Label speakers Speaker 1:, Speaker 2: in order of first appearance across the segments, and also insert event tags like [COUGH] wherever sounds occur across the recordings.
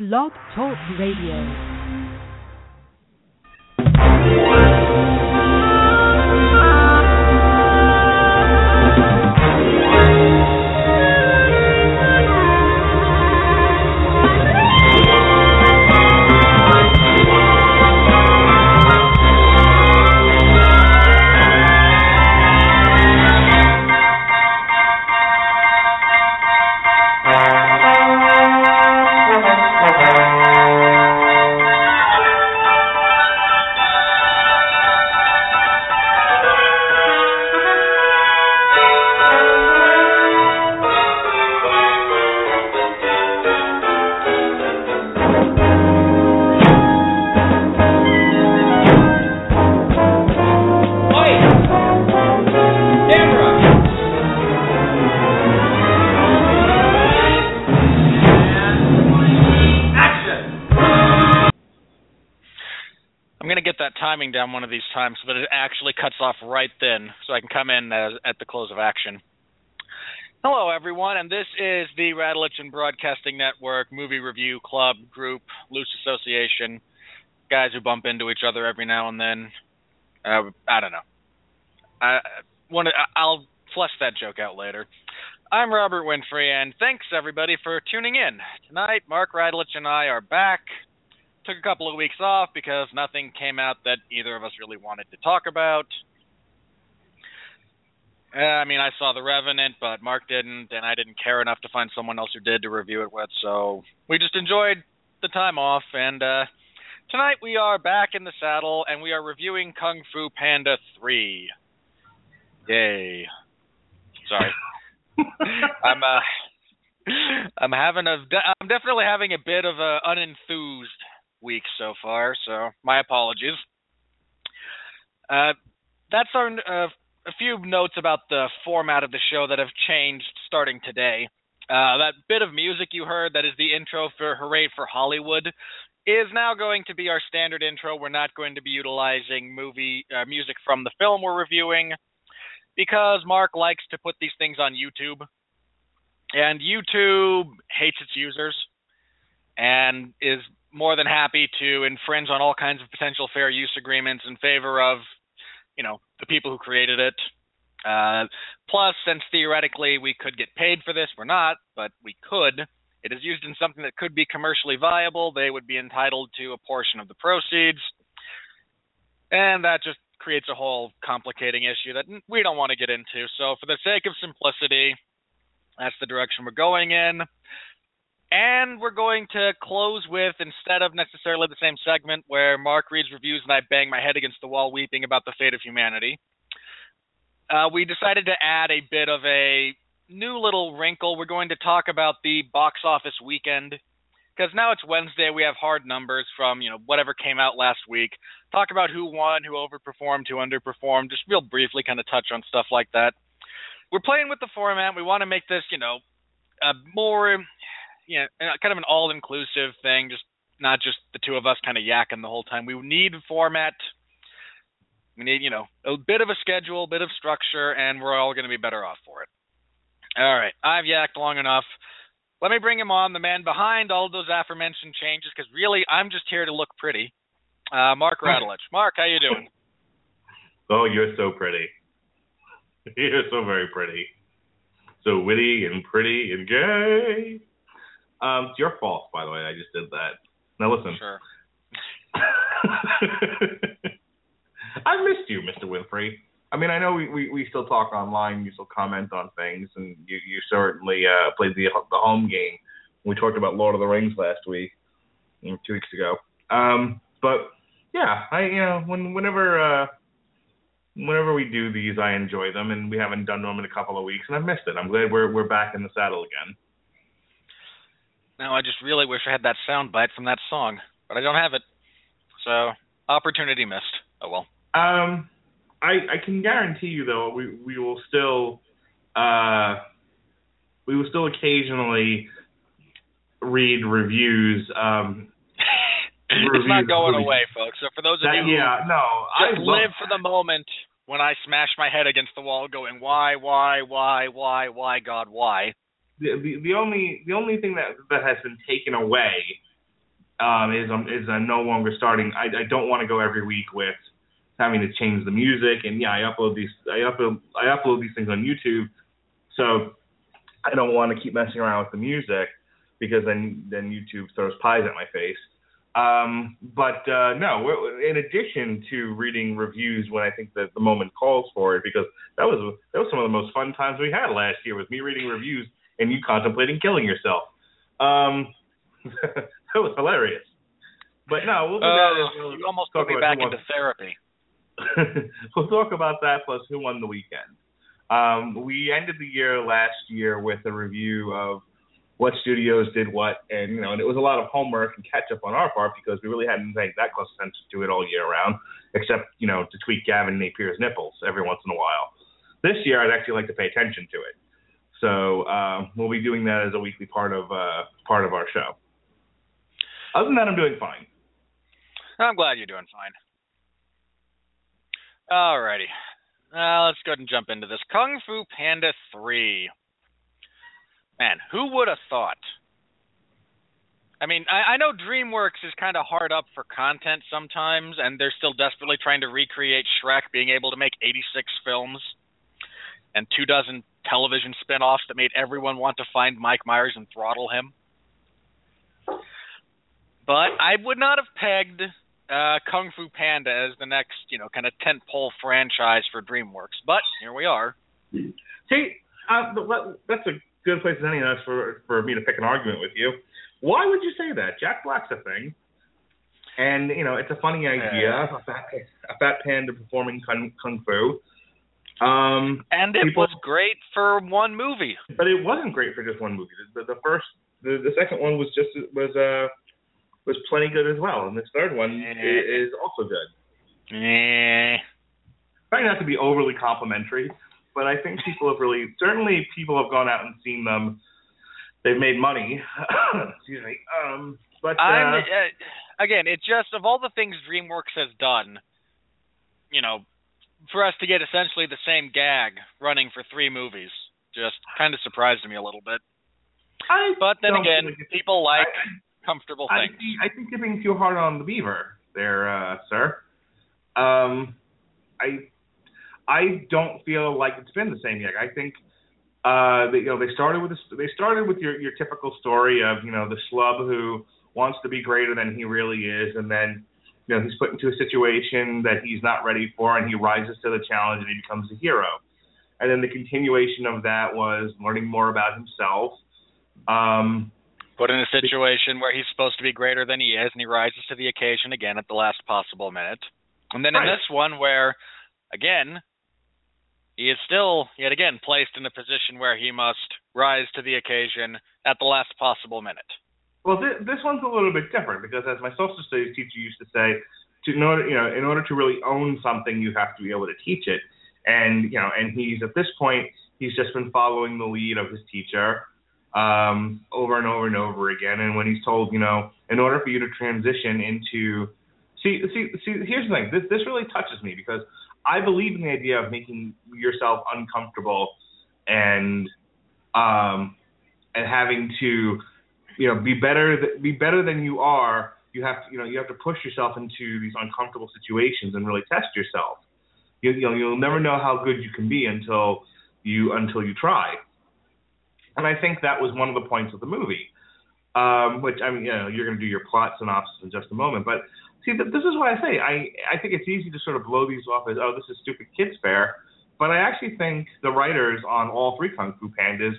Speaker 1: Blog Talk Radio.
Speaker 2: Timing down one of these times that it actually cuts off right then, so I can come in as, at the close of action. Hello, everyone, and this is the Radulich and Broadcasting Network Movie Review Club Group Loose Association. Guys who bump into each other every now and then. Uh, I don't know. I want. I'll flesh that joke out later. I'm Robert Winfree, and thanks everybody for tuning in. Tonight, Mark Radulich and I are back took a couple of weeks off because nothing came out that either of us really wanted to talk about. Uh, I mean, I saw The Revenant, but Mark didn't, and I didn't care enough to find someone else who did to review it with, so we just enjoyed the time off. And uh, tonight we are back in the saddle, and we are reviewing Kung Fu Panda 3. Yay. Sorry. [LAUGHS] I'm uh I'm having a I'm definitely having a bit of a unenthused week so far, so my apologies. Uh, that's our uh, a few notes about the format of the show that have changed starting today. Uh, that bit of music you heard, that is the intro for Hooray for Hollywood, is now going to be our standard intro. We're not going to be utilizing movie uh, music from the film we're reviewing because Mark likes to put these things on YouTube, and YouTube hates its users and is more than happy to infringe on all kinds of potential fair use agreements in favor of, you know, the people who created it. Uh, plus, since theoretically we could get paid for this, we're not, but we could. It is used in something that could be commercially viable. They would be entitled to a portion of the proceeds, and that just creates a whole complicating issue that we don't want to get into. So, for the sake of simplicity, that's the direction we're going in. And we're going to close with, instead of necessarily the same segment where Mark reads reviews and I bang my head against the wall weeping about the fate of humanity, uh, we decided to add a bit of a new little wrinkle. We're going to talk about the box office weekend. Because now it's Wednesday, we have hard numbers from you know whatever came out last week. Talk about who won, who overperformed, who underperformed. Just real briefly, kind of touch on stuff like that. We're playing with the format. We want to make this you know more you know, kind of an all-inclusive thing, just not just the two of us kind of yakking the whole time. We need format. We need, you know, a bit of a schedule, a bit of structure, and we're all going to be better off for it. All right, I've yacked long enough. Let me bring him on, the man behind all those aforementioned changes, because really, I'm just here to look pretty. Uh, Mark Radulich. Mark, how you doing? [LAUGHS]
Speaker 3: Oh, you're so pretty. [LAUGHS] You're so very pretty. So witty and pretty and gay. Um, it's your fault, by the way. I just did that. Now listen.
Speaker 2: Sure. [LAUGHS]
Speaker 3: I missed you, Mr. Winfree. I mean, I know we, we, we still talk online, you still comment on things, and you, you certainly uh, played the the home game. We talked about Lord of the Rings last week, mm, two weeks ago. Um, but yeah, I you know when whenever uh, whenever we do these, I enjoy them, and we haven't done them in a couple of weeks, and I've missed it. I'm glad we're we're back in the saddle again.
Speaker 2: Now I just really wish I had that sound bite from that song, but I don't have it. So opportunity missed. Oh well.
Speaker 3: Um, I I can guarantee you though we we will still uh we will still occasionally read reviews. Um, [LAUGHS]
Speaker 2: it's
Speaker 3: reviews
Speaker 2: not going away, folks. So for those of
Speaker 3: That,
Speaker 2: you who
Speaker 3: yeah, no, I
Speaker 2: live for the moment when I smash my head against the wall, going why, why, why, why, why, God, why?
Speaker 3: The, the only the only thing that that has been taken away um, is um, is I'm no longer starting. I, I don't want to go every week with having to change the music. And yeah, I upload these I upload I upload these things on YouTube, so I don't want to keep messing around with the music because then then YouTube throws pies at my face. Um, but uh, no, in addition to reading reviews when I think that the moment calls for it, because that was that was some of the most fun times we had last year, was me reading reviews and you contemplating killing yourself. Um, [LAUGHS] that was hilarious. But no, we'll do
Speaker 2: uh,
Speaker 3: that.
Speaker 2: We'll you almost put me back into therapy. [LAUGHS]
Speaker 3: we'll talk about that plus who won the weekend. Um, we ended the year last year with a review of what studios did what, and you know, and it was a lot of homework and catch up on our part because we really hadn't paid that close attention to it all year round, except you know to tweak Gavin Napier's nipples every once in a while. This year, I'd actually like to pay attention to it, so uh, we'll be doing that as a weekly part of uh, part of our show. Other than that, I'm doing fine.
Speaker 2: I'm glad you're doing fine. Alrighty. Uh, let's go ahead and jump into this. Kung Fu Panda 3. Man, who would have thought? I mean, I, I know DreamWorks is kind of hard up for content sometimes, and they're still desperately trying to recreate Shrek being able to make 86 films and two dozen television spin-offs that made everyone want to find Mike Myers and throttle him. But I would not have pegged uh, Kung Fu Panda as the next, you know, kind of tentpole franchise for DreamWorks. But here we are.
Speaker 3: See, uh, that's a good place as any of us for for me to pick an argument with you. Why would you say that? Jack Black's a thing, and you know it's a funny idea. Uh, a, fat, a fat panda performing kung, kung fu. Um,
Speaker 2: and it people, was great for one movie.
Speaker 3: But it wasn't great for just one movie. The, the, the first, the, the second one was just was uh was plenty good as well, and this third one is, is also good.
Speaker 2: Yeah.
Speaker 3: Trying not to be overly complimentary, but I think people have really certainly people have gone out and seen them. They've made money. [COUGHS] Excuse me. Um, but uh,
Speaker 2: I'm uh, again, it just of all the things DreamWorks has done, you know, for us to get essentially the same gag running for three movies, just kind of surprised me a little bit.
Speaker 3: I
Speaker 2: but then again, people like
Speaker 3: I,
Speaker 2: comfortable
Speaker 3: I,
Speaker 2: things.
Speaker 3: I think you're being too hard on the beaver there, uh, sir. Um, I I don't feel like it's been the same yet. I think uh, they, you know they started with this, they started with your your typical story of you know the schlub who wants to be greater than he really is, and then you know he's put into a situation that he's not ready for, and he rises to the challenge and he becomes a hero. And then the continuation of that was learning more about himself. Um,
Speaker 2: put in a situation where he's supposed to be greater than he is, and he rises to the occasion again at the last possible minute. And then
Speaker 3: right.
Speaker 2: in this one, where again he is still yet again placed in a position where he must rise to the occasion at the last possible minute.
Speaker 3: Well, th- this one's a little bit different because, as my social studies teacher used to say, to in order, you know, in order to really own something, you have to be able to teach it. And you know, and he's at this point, he's just been following the lead of his teacher um, over and over and over again. And when he's told, you know, in order for you to transition into see see see here's the thing. This this really touches me because I believe in the idea of making yourself uncomfortable and um and having to you know be better th- be better than you are you have to you know you have to push yourself into these uncomfortable situations and really test yourself you, you know you'll never know how good you can be until you until you try and I think that was one of the points of the movie. Um, which I mean, you know, you're going to do your plot synopsis in just a moment, but see, this is what I say. I I think it's easy to sort of blow these off as, oh, this is stupid kids fare, but I actually think the writers on all three Kung Fu Pandas,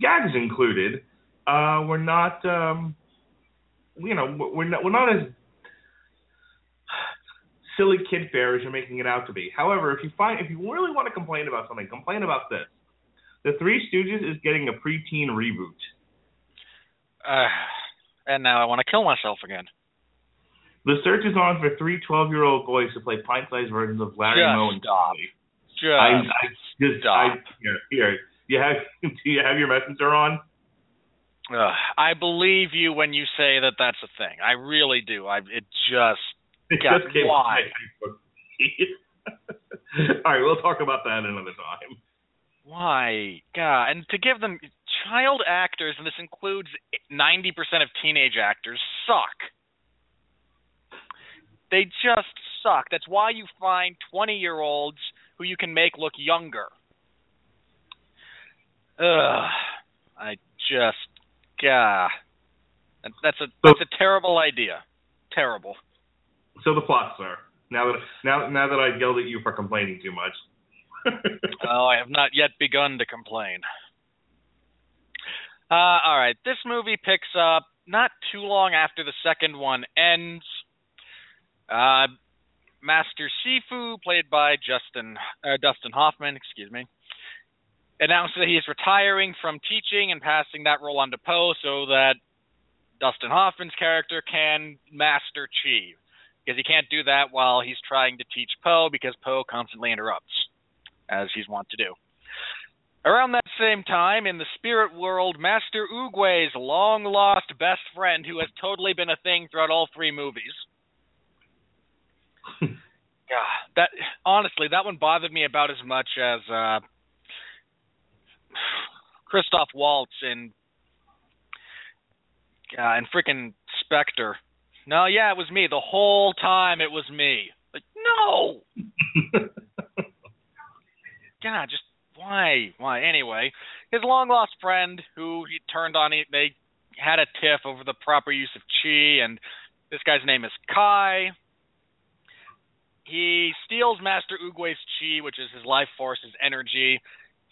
Speaker 3: gags included, uh, were not, um, you know, we're not we're not as silly kid fare as you're making it out to be. However, if you find if you really want to complain about something, complain about this. The Three Stooges is getting a preteen reboot.
Speaker 2: Uh, and now I want to kill myself again.
Speaker 3: The search is on for three 12-year-old boys to play pint-sized versions of Larry,
Speaker 2: just
Speaker 3: Moe, and. Tommy.
Speaker 2: Just,
Speaker 3: I, I just,
Speaker 2: stop.
Speaker 3: I, here, here. You have, [LAUGHS] do you have your messenger on?
Speaker 2: Uh, I believe you when you say that that's a thing. I really do. I it just
Speaker 3: It just came
Speaker 2: why?
Speaker 3: on my Facebook. [LAUGHS] All right, we'll talk about that another time.
Speaker 2: Why? God, and to give them child actors, and this includes 90% of teenage actors, suck. They just suck. That's why you find 20 year olds who you can make look younger. Ugh. I just, gah. That's a that's a terrible idea. Terrible.
Speaker 3: So the plot, sir. Now that now now that I've yelled at you for complaining too much. [LAUGHS] [LAUGHS]
Speaker 2: oh, I have not yet begun to complain. Uh, all right, this movie picks up not too long after the second one ends. Uh, Master Shifu, played by Justin uh, Dustin Hoffman, excuse me, announced that he is retiring from teaching and passing that role on to Po so that Dustin Hoffman's character can master Chi because he can't do that while he's trying to teach Po because Po constantly interrupts, as he's wont to do. Around that same time, in the spirit world, Master Oogway's long lost best friend, who has totally been a thing throughout all three movies. [LAUGHS] yeah, that honestly, that one bothered me about as much as uh, Christoph Waltz in uh, and freaking Spectre. No, yeah, it was me the whole time. It was me. Like, no. [LAUGHS] God, just why? Why? Anyway, his long lost friend, who he turned on, they had a tiff over the proper use of chi, and this guy's name is Kai. He steals Master Oogway's chi, which is his life force, his energy.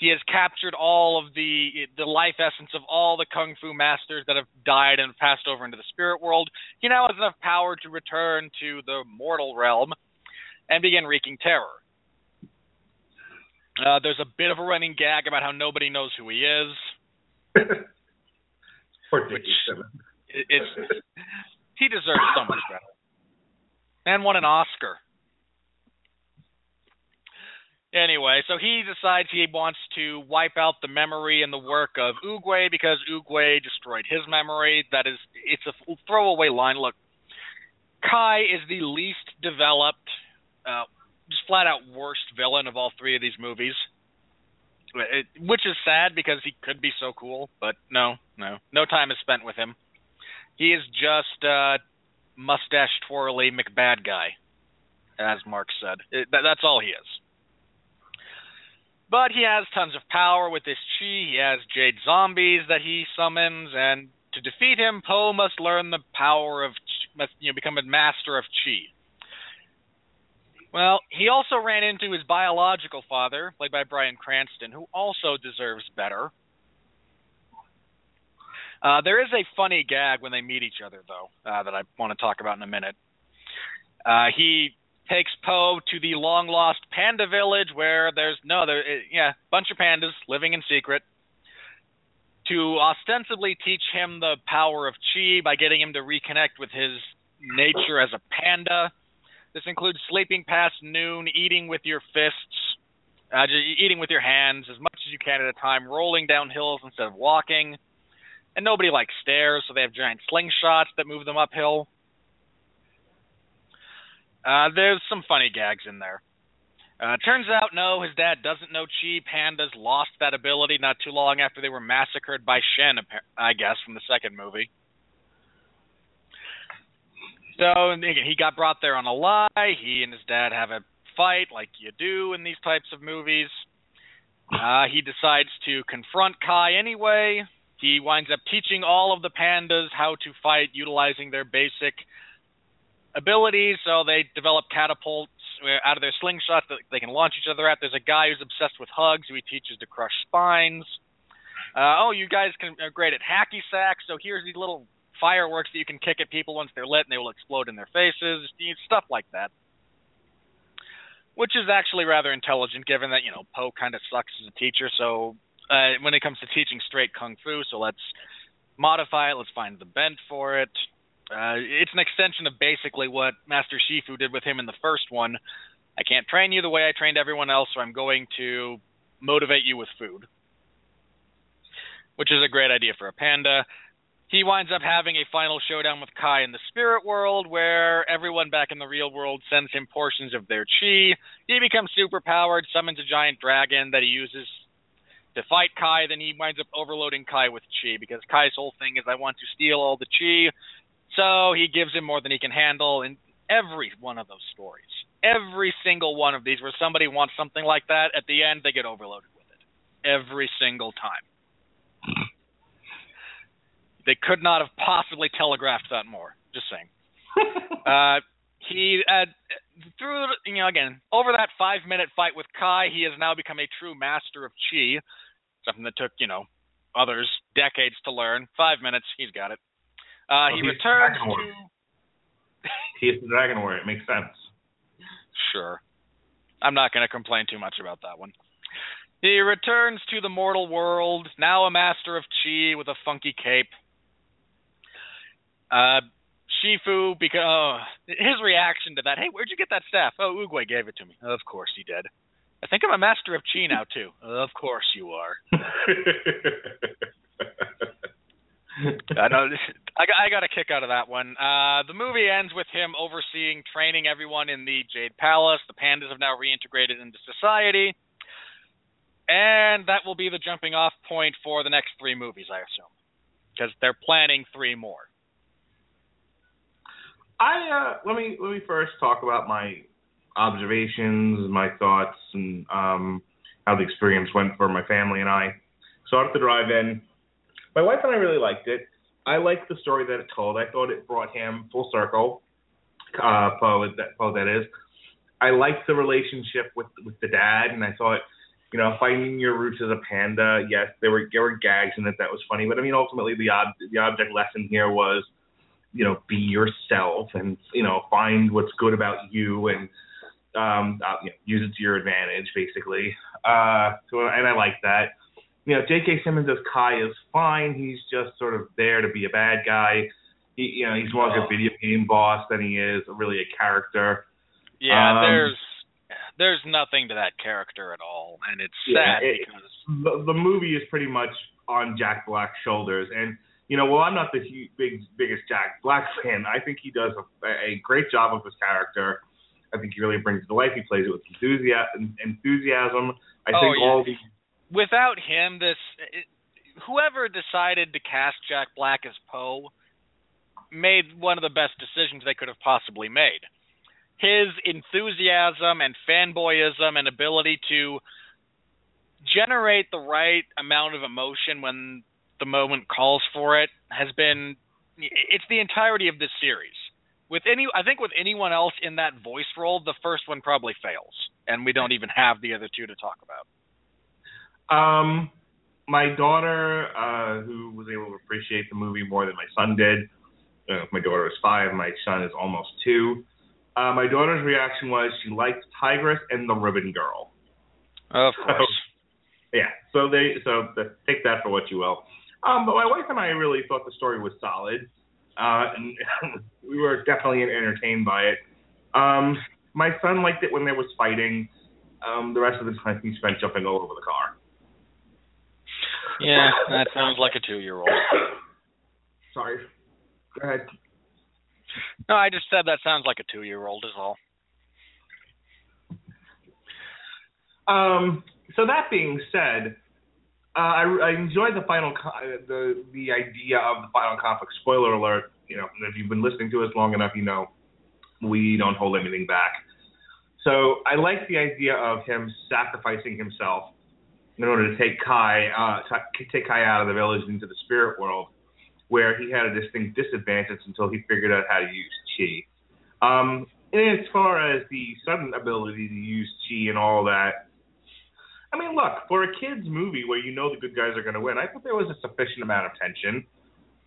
Speaker 2: He has captured all of the the life essence of all the kung fu masters that have died and passed over into the spirit world. He now has enough power to return to the mortal realm and begin wreaking terror. Uh, there's a bit of a running gag about how nobody knows who he is. [LAUGHS]
Speaker 3: which
Speaker 2: it's he deserves so much better. And won an Oscar. Anyway, so he decides he wants to wipe out the memory and the work of Oogway because Oogway destroyed his memory. That is, it's a throwaway line. Look, Kai is the least developed, uh, just flat out worst villain of all three of these movies. It, which is sad because he could be so cool, but no, no, no time is spent with him. He is just uh, mustache twirly McBad guy, as Mark said. It, that, that's all he is. But he has tons of power with this chi. He has jade zombies that he summons, and to defeat him, Po must learn the power of, must you know, become a master of chi. Well, he also ran into his biological father, played by Bryan Cranston, who also deserves better. Uh, there is a funny gag when they meet each other, though, uh, that I want to talk about in a minute. Uh, he takes Po to the long lost panda village where there's no there yeah bunch of pandas living in secret to ostensibly teach him the power of chi by getting him to reconnect with his nature as a panda this includes sleeping past noon, eating with your fists, uh, eating with your hands as much as you can at a time, rolling down hills instead of walking. And nobody likes stairs, so they have giant slingshots that move them uphill. Uh, there's some funny gags in there. Uh, turns out, no, his dad doesn't know Chi. Pandas lost that ability not too long after they were massacred by Shen, I guess, from the second movie. So again, he got brought there on a lie. He and his dad have a fight, like you do in these types of movies. Uh, he decides to confront Kai anyway. He winds up teaching all of the pandas how to fight utilizing their basic abilities. So they develop catapults out of their slingshots that they can launch each other at. There's a guy who's obsessed with hugs who he teaches to crush spines. Uh, oh, you guys can, are great at hacky sacks. So here's these little fireworks that you can kick at people once they're lit and they will explode in their faces, stuff like that. Which is actually rather intelligent given that, you know, Po kind of sucks as a teacher, so uh, when it comes to teaching straight kung fu, so let's modify it, let's find the bent for it. Uh, it's an extension of basically what Master Shifu did with him in the first one. I can't train you the way I trained everyone else, so I'm going to motivate you with food. Which is a great idea for a panda he winds up having a final showdown with Kai in the spirit world, where everyone back in the real world sends him portions of their chi. He becomes super powered, summons a giant dragon that he uses to fight Kai. Then he winds up overloading Kai with chi because Kai's whole thing is I want to steal all the chi. So he gives him more than he can handle, in every one of those stories. Every single one of these where somebody wants something like that, at the end they get overloaded with it. Every single time. they could not have possibly telegraphed that more. Just saying. [LAUGHS] uh, he uh, through you know again over that five minute fight with Kai, he has now become a true master of chi, something that took you know others decades to learn. Five minutes, he's got it. Uh,
Speaker 3: Well,
Speaker 2: he
Speaker 3: he's
Speaker 2: returns to
Speaker 3: He is the Dragon Warrior. It makes sense.
Speaker 2: Sure. I'm not going to complain too much about that one. He returns to the mortal world, now a master of chi with a funky cape. Uh, Shifu, because uh, his reaction to that, hey, where'd you get that staff? Oh, Oogway gave it to me. Of course he did. I think I'm a master of chi now too. [LAUGHS] Of course you are. [LAUGHS] I know. I got, I got a kick out of that one. Uh, the movie ends with him overseeing training everyone in the Jade Palace. The pandas have now reintegrated into society, and that will be the jumping off point for the next three movies, I assume, because they're planning three more.
Speaker 3: I uh, let me let me first talk about my observations, my thoughts, and um, how the experience went for my family and I. It at the drive-in. My wife and I really liked it. I liked the story that it told. I thought it brought him full circle. Uh, Po, that Po, that is. I liked the relationship with with the dad, and I thought, you know, finding your roots as a panda. Yes, there were there were gags in it that was funny, but I mean, ultimately the ob- the object lesson here was you know be yourself and you know find what's good about you and um uh, you know, use it to your advantage basically uh so and i like that you know jk simmons as kai is fine he's just sort of there to be a bad guy he you know he's more like a video game boss than he is really a character
Speaker 2: Yeah,
Speaker 3: Um,
Speaker 2: there's there's nothing to that character at all, and it's
Speaker 3: Yeah,
Speaker 2: sad
Speaker 3: it-
Speaker 2: because
Speaker 3: the, the movie is pretty much on Jack Black's shoulders, and you know, well, I'm not the hu- big biggest Jack Black fan. I think he does a, a great job of his character. I think he really brings it to life. He plays it with enthusiasm. Enthusiasm. I
Speaker 2: Oh,
Speaker 3: think
Speaker 2: yeah.
Speaker 3: all the
Speaker 2: without him, this it, whoever decided to cast Jack Black as Po made one of the best decisions they could have possibly made. His enthusiasm and fanboyism and ability to generate the right amount of emotion when the moment calls for it has been it's the entirety of this series. With any I think with anyone else in that voice role, the first one probably fails. And we don't even have the other two to talk about.
Speaker 3: Um, my daughter, uh, who was able to appreciate the movie more than my son did. Uh, my daughter is five. My son is almost two. Uh, my daughter's reaction was she liked Tigress and the Ribbon Girl.
Speaker 2: Of
Speaker 3: course. [LAUGHS] Yeah, so they so the, take that for what you will. Um, but my wife and I really thought the story was solid, uh, and [LAUGHS] we were definitely entertained by it. Um, my son liked it when there was fighting. Um, the rest of the time he spent jumping all over the car.
Speaker 2: Yeah, that sounds like a two-year-old.
Speaker 3: Sorry. Go ahead.
Speaker 2: No, I just said that sounds like a two-year-old is all.
Speaker 3: Um, so that being said, uh, I, I enjoyed the final co- uh, the the idea of the final conflict. Spoiler alert! You know, if you've been listening to us long enough, you know we don't hold anything back. So I like the idea of him sacrificing himself in order to take Kai uh, take Kai out of the village into the spirit world, where he had a distinct disadvantage until he figured out how to use chi. Um, and as far as the sudden ability to use chi and all that, I mean, look, for a kids movie where you know the good guys are going to win, I thought there was a sufficient amount of tension,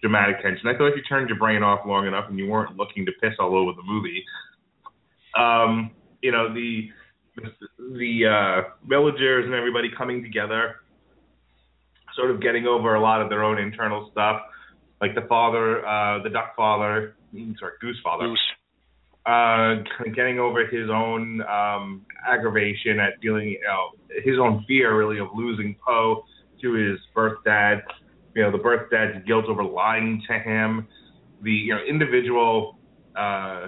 Speaker 3: dramatic tension. I thought if you turned your brain off long enough and you weren't looking to piss all over the movie, um, you know, the the uh, villagers and everybody coming together, sort of getting over a lot of their own internal stuff, like the father, uh, the duck father, sorry, goose father
Speaker 2: Goose.
Speaker 3: uh, getting over his own um, aggravation at dealing, you know, his own fear really of losing Po to his birth dad. You know, the birth dad's guilt over lying to him, the you know individual uh,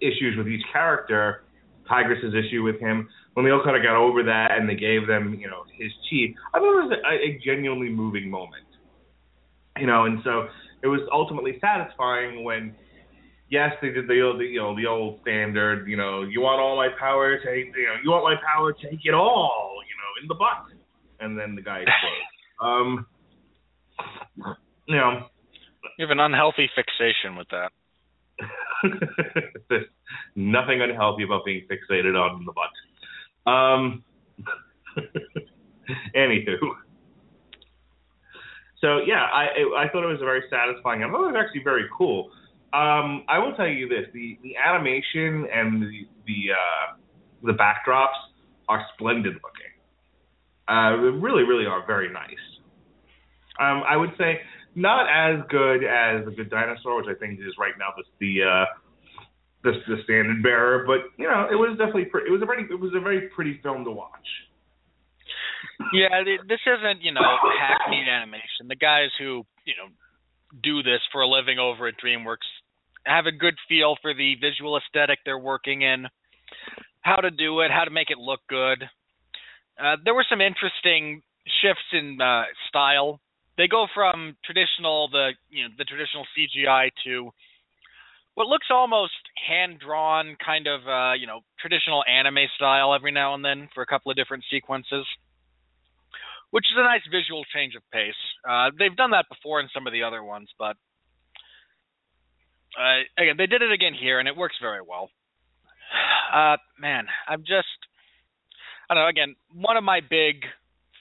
Speaker 3: issues with each character, Tigress's issue with him. When they all kind of got over that and they gave them, you know, his chi, I thought it was a, a genuinely moving moment. You know, and so it was ultimately satisfying when yes, they did the old, you know, the old standard. You know, you want all my power, take, you know, you want my power, take it all. You know, in the butt, and then the guy explodes. [LAUGHS] um, you know,
Speaker 2: You have an unhealthy fixation with that. [LAUGHS]
Speaker 3: Nothing unhealthy about being fixated on the butt. Um, [LAUGHS] anywho, so yeah, I I thought it was a very satisfying. I thought it was actually very cool. Um, I will tell you this: the the animation and the the uh, the backdrops are splendid looking. Uh, they really, really are very nice. Um, I would say not as good as a good dinosaur, which I think is right now the the uh, the, the standard bearer. But you know, it was definitely pre- it was a very it was a very pretty film to watch.
Speaker 2: Yeah, this isn't you know hackneyed animation. The guys who you know do this for a living over at DreamWorks have a good feel for the visual aesthetic they're working in, how to do it, how to make it look good. Uh, there were some interesting shifts in uh, style. They go from traditional the you know the traditional CGI to what looks almost hand drawn, kind of uh, you know traditional anime style every now and then for a couple of different sequences which is a nice visual change of pace. Uh, they've done that before in some of the other ones, but uh, again, they did it again here, and it works very well. [SIGHS] Uh, man, I'm just, I don't know. Again, one of my big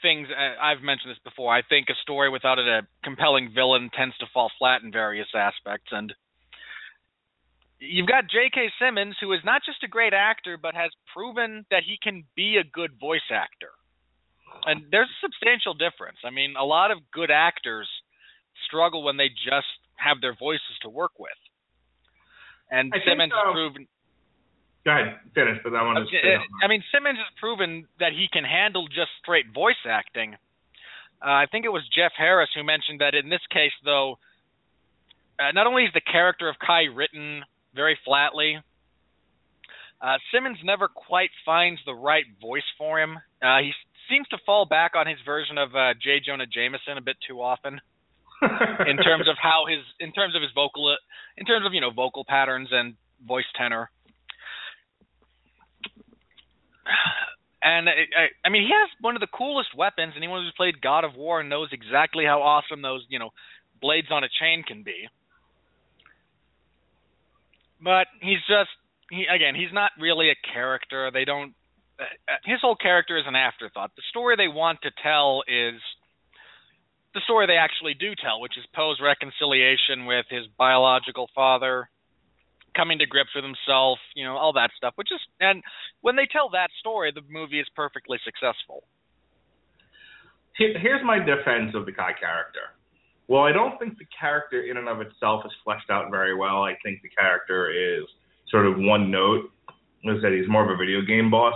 Speaker 2: things uh, I've mentioned this before. I think a story without a compelling villain tends to fall flat in various aspects, and you've got J.K. Simmons, who is not just a great actor, but has proven that he can be a good voice actor and there's a substantial difference. I mean, a lot of good actors struggle when they just have their voices to work with. And
Speaker 3: I
Speaker 2: Simmons
Speaker 3: think,
Speaker 2: has
Speaker 3: um,
Speaker 2: proven.
Speaker 3: Go ahead, finish, but I want to.
Speaker 2: I mean, Simmons has proven that he can handle just straight voice acting. Uh, I think it was Jeff Harris who mentioned that in this case, though, uh, not only is the character of Kai written very flatly, uh, Simmons never quite finds the right voice for him. Uh, he seems to fall back on his version of uh, J. Jonah Jameson a bit too often in terms of how his in terms of his vocal in terms of you know vocal patterns and voice tenor. And I, I, I mean, he has one of the coolest weapons. And anyone who's played God of War knows exactly how awesome those you know blades on a chain can be. But he's just he again, he's not really a character. They don't uh, his whole character is an afterthought. The story they want to tell is the story they actually do tell, which is Po's reconciliation with his biological father, coming to grips with himself, you know, all that stuff. Which is, and when they tell that story, the movie is perfectly successful.
Speaker 3: Here's my defense of the Kai character. Well, I don't think the character in and of itself is fleshed out very well. I think the character is sort of one note. As I said, he's more of a video game boss.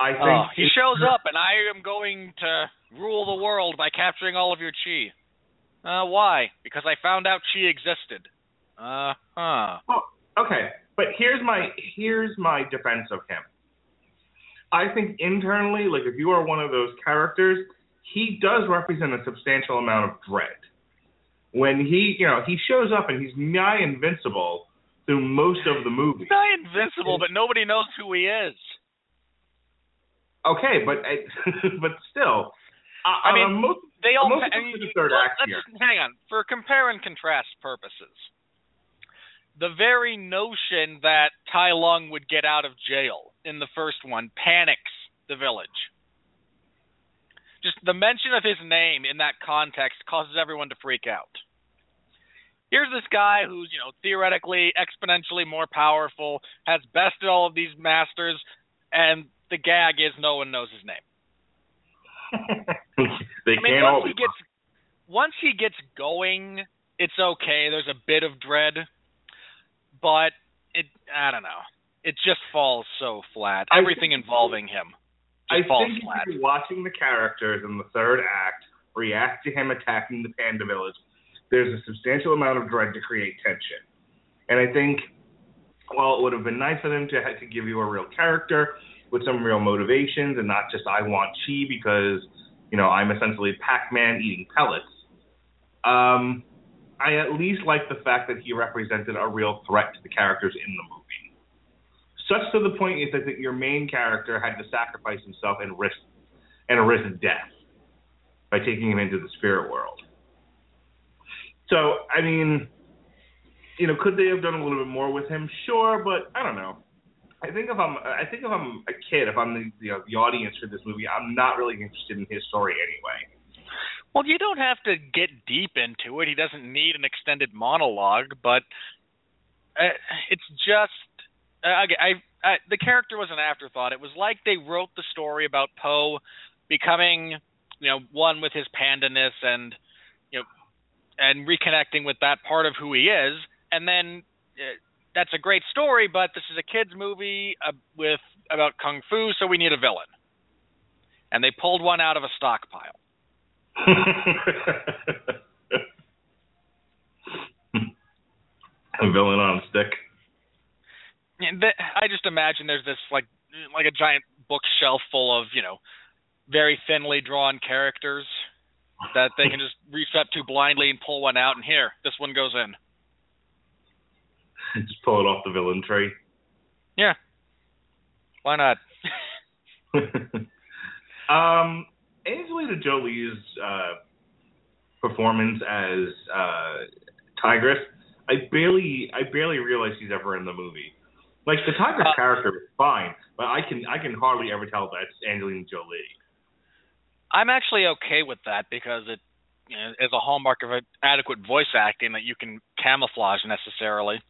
Speaker 3: I think
Speaker 2: Oh, he shows up, and I am going to rule the world by capturing all of your chi. Uh, why? Because I found out chi existed. Uh huh.
Speaker 3: Oh, okay, but here's my here's my defense of him. I think internally, like if you are one of those characters, he does represent a substantial amount of dread. When he, you know, he shows up and he's nigh invincible through most of the movie.
Speaker 2: He's not invincible, but nobody knows who he is.
Speaker 3: Okay, but [LAUGHS] but still,
Speaker 2: I mean,
Speaker 3: uh, most,
Speaker 2: They all.
Speaker 3: most
Speaker 2: I mean,
Speaker 3: the third act here.
Speaker 2: hang on. For compare and contrast purposes, the very notion that Tai Lung would get out of jail in the first one panics the village. Just the mention of his name in that context causes everyone to freak out. Here's this guy who's, you know, theoretically exponentially more powerful, has bested all of these masters, and the gag is no one knows his name.
Speaker 3: they [LAUGHS]
Speaker 2: I mean,
Speaker 3: can't
Speaker 2: once he gets once he gets going, it's okay. There's a bit of dread, but it I don't know. It just falls so flat. Everything involving him
Speaker 3: I
Speaker 2: just falls
Speaker 3: think
Speaker 2: flat.
Speaker 3: you're watching the characters in the third act react to him attacking the Panda Village, there's a substantial amount of dread to create tension. And I think, while it would have been nice for them to have to give you a real character with some real motivations and not just I want chi because you know I'm essentially Pac-Man eating pellets. Um, I at least like the fact that he represented a real threat to the characters in the movie. Such to the point is that your main character had to sacrifice himself and risk and risk death by taking him into the spirit world. So, I mean, you know, could they have done a little bit more with him? Sure, but I don't know. I think if I'm, I think if I'm a kid, if I'm the you know, the audience for this movie, I'm not really interested in his story anyway.
Speaker 2: Well, you don't have to get deep into it. He doesn't need an extended monologue, but uh, it's just uh, I, I, the character was an afterthought. It was like they wrote the story about Po becoming, you know, one with his pandaness and you know, and reconnecting with that part of who he is, and then uh, that's a great story, but this is a kids movie uh, with about kung fu, so we need a villain. And they pulled one out of a stockpile. [LAUGHS]
Speaker 3: a villain on a stick.
Speaker 2: I just imagine there's this like like a giant bookshelf full of you know very thinly drawn characters that they can just reach up to blindly and pull one out, and here this one goes in. [LAUGHS]
Speaker 3: just pull it off the villain tree.
Speaker 2: Yeah. Why not? [LAUGHS]
Speaker 3: um, Angelina Jolie's uh, performance as uh, Tigress, I barely, I barely realize she's ever in the movie. Like the Tigress uh, character is fine, but I can, I can hardly ever tell that's Angelina Jolie.
Speaker 2: I'm actually okay with that because it you know, is a hallmark of adequate voice acting that you can camouflage necessarily.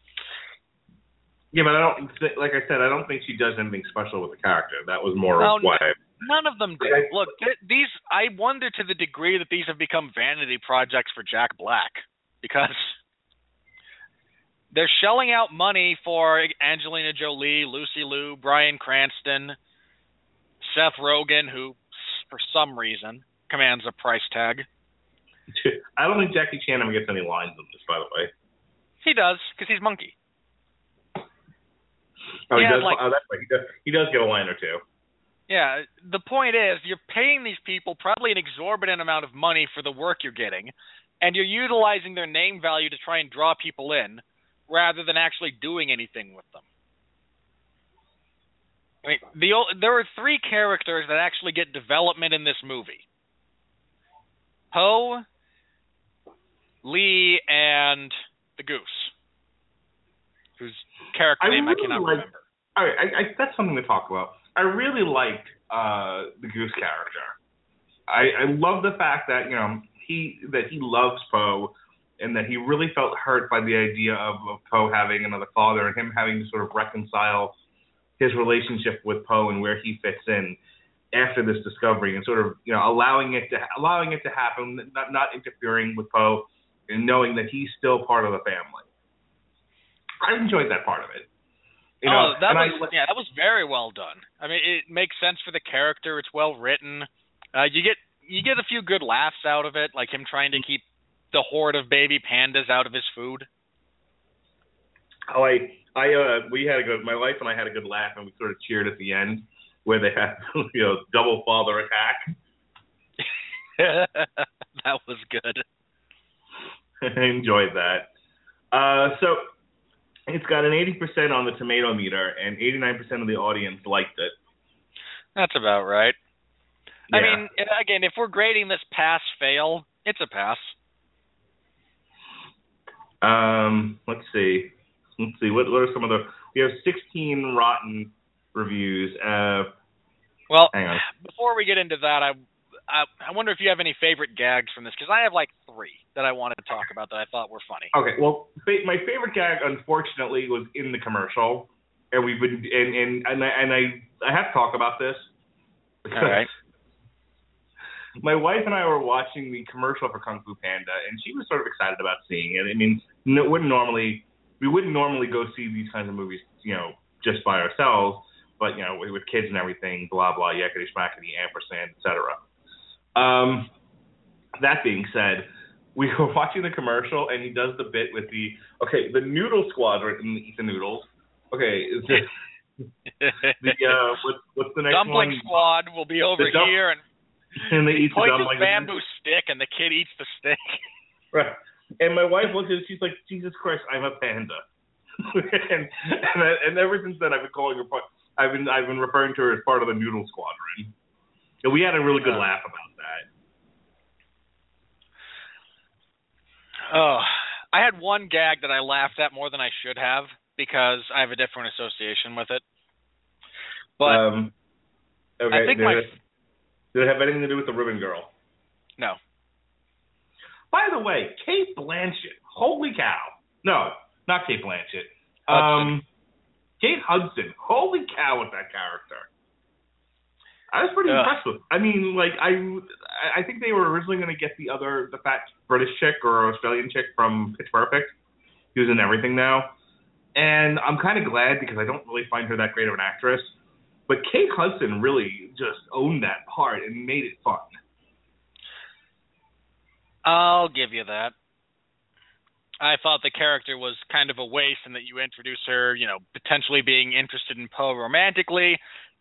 Speaker 3: Yeah, but I don't like I said. I don't think she does anything special with the character. That was more no, of why.
Speaker 2: None of them do. Look, these. I wonder to the degree that these have become vanity projects for Jack Black because [LAUGHS] they're shelling out money for Angelina Jolie, Lucy Liu, Bryan Cranston, Seth Rogen, who for some reason commands a price tag. [LAUGHS]
Speaker 3: I don't think Jackie Chan ever gets any lines in this, by the way.
Speaker 2: He does because he's monkey.
Speaker 3: Oh, yeah, he does. Like, oh, that's right. He does. He does get a line or two.
Speaker 2: Yeah, the point is, you're paying these people probably an exorbitant amount of money for the work you're getting, and you're utilizing their name value to try and draw people in, rather than actually doing anything with them. I mean, the there are three characters that actually get development in this movie: Po, Li, and the Goose whose character
Speaker 3: I
Speaker 2: name
Speaker 3: really
Speaker 2: I cannot
Speaker 3: like,
Speaker 2: remember.
Speaker 3: All right, I, I, that's something to talk about. I really liked uh, the Goose character. I, I love the fact that you know he that he loves Po, and that he really felt hurt by the idea of, of Po having another father and him having to sort of reconcile his relationship with Po and where he fits in after this discovery, and sort of you know allowing it to allowing it to happen, not not interfering with Po, and knowing that he's still part of the family. I enjoyed that part of it. You know,
Speaker 2: oh, that was I, yeah, that was very well done. I mean, it makes sense for the character. It's well written. Uh, you get you get a few good laughs out of it, like him trying to keep the horde of baby pandas out of his food.
Speaker 3: Oh, I I uh we had a good my wife and I had a good laugh and we sort of cheered at the end where they had [LAUGHS] you know double father attack. [LAUGHS] [LAUGHS]
Speaker 2: that was good.
Speaker 3: I enjoyed that. Uh, so it's got an 80% on the tomato meter, and 89% of the audience liked it.
Speaker 2: That's about right. Yeah. I mean, again, if we're grading this pass fail, it's a pass.
Speaker 3: Um, let's see. Let's see. What, what are some of the? We have 16 rotten reviews. Uh,
Speaker 2: well, before we get into that, I I, I wonder if you have any favorite gags from this because I have like three that I wanted to talk about that I thought were funny.
Speaker 3: Okay, well, my favorite gag, unfortunately, was in the commercial, and we've been and and and I, and I I have to talk about this.
Speaker 2: All right. [LAUGHS]
Speaker 3: My wife and I were watching the commercial for Kung Fu Panda, and she was sort of excited about seeing it. I mean, no, wouldn't normally we wouldn't normally go see these kinds of movies, you know, just by ourselves, but you know, with, with kids and everything, blah blah, yakety schmackety, ampersand, etc. Um, that being said, [LAUGHS] we were watching the commercial and he does the bit with the okay, the noodle squadron and eat the noodles. Okay, is this [LAUGHS] the uh what's what's the next
Speaker 2: dumpling
Speaker 3: one?
Speaker 2: squad will be over
Speaker 3: dump-
Speaker 2: here and [LAUGHS]
Speaker 3: and they eat the dumpling.
Speaker 2: bamboo stick and the kid eats the stick.
Speaker 3: Right. And my wife looks at it, she's like, Jesus Christ, I'm a panda. and and, I, and ever since then, I've been calling her. part. I've been I've been referring to her as part of the Noodle Squadron. And we had a really good
Speaker 2: Yeah.
Speaker 3: laugh about that.
Speaker 2: Oh, I had one gag that I laughed at more than I should have because I have a different association with it. But
Speaker 3: um, okay,
Speaker 2: I think
Speaker 3: did,
Speaker 2: my
Speaker 3: it, did it have anything to do with the Ribbon Girl?
Speaker 2: no,
Speaker 3: By the way, Cate Blanchett, holy cow! No, not Cate Blanchett.
Speaker 2: Hudson.
Speaker 3: Um, Kate Hudson, holy cow with that character. I was pretty
Speaker 2: Ugh.
Speaker 3: impressed with. I mean, like I, I think they were originally going to get the other, the fat British chick or Australian chick from Pitch Perfect, who's in everything now, and I'm kind of glad because I don't really find her that great of an actress. But Kate Hudson really just owned that part and made it fun.
Speaker 2: I'll give you that. I thought the character was kind of a waste and that you introduced her, you know, potentially being interested in Po romantically,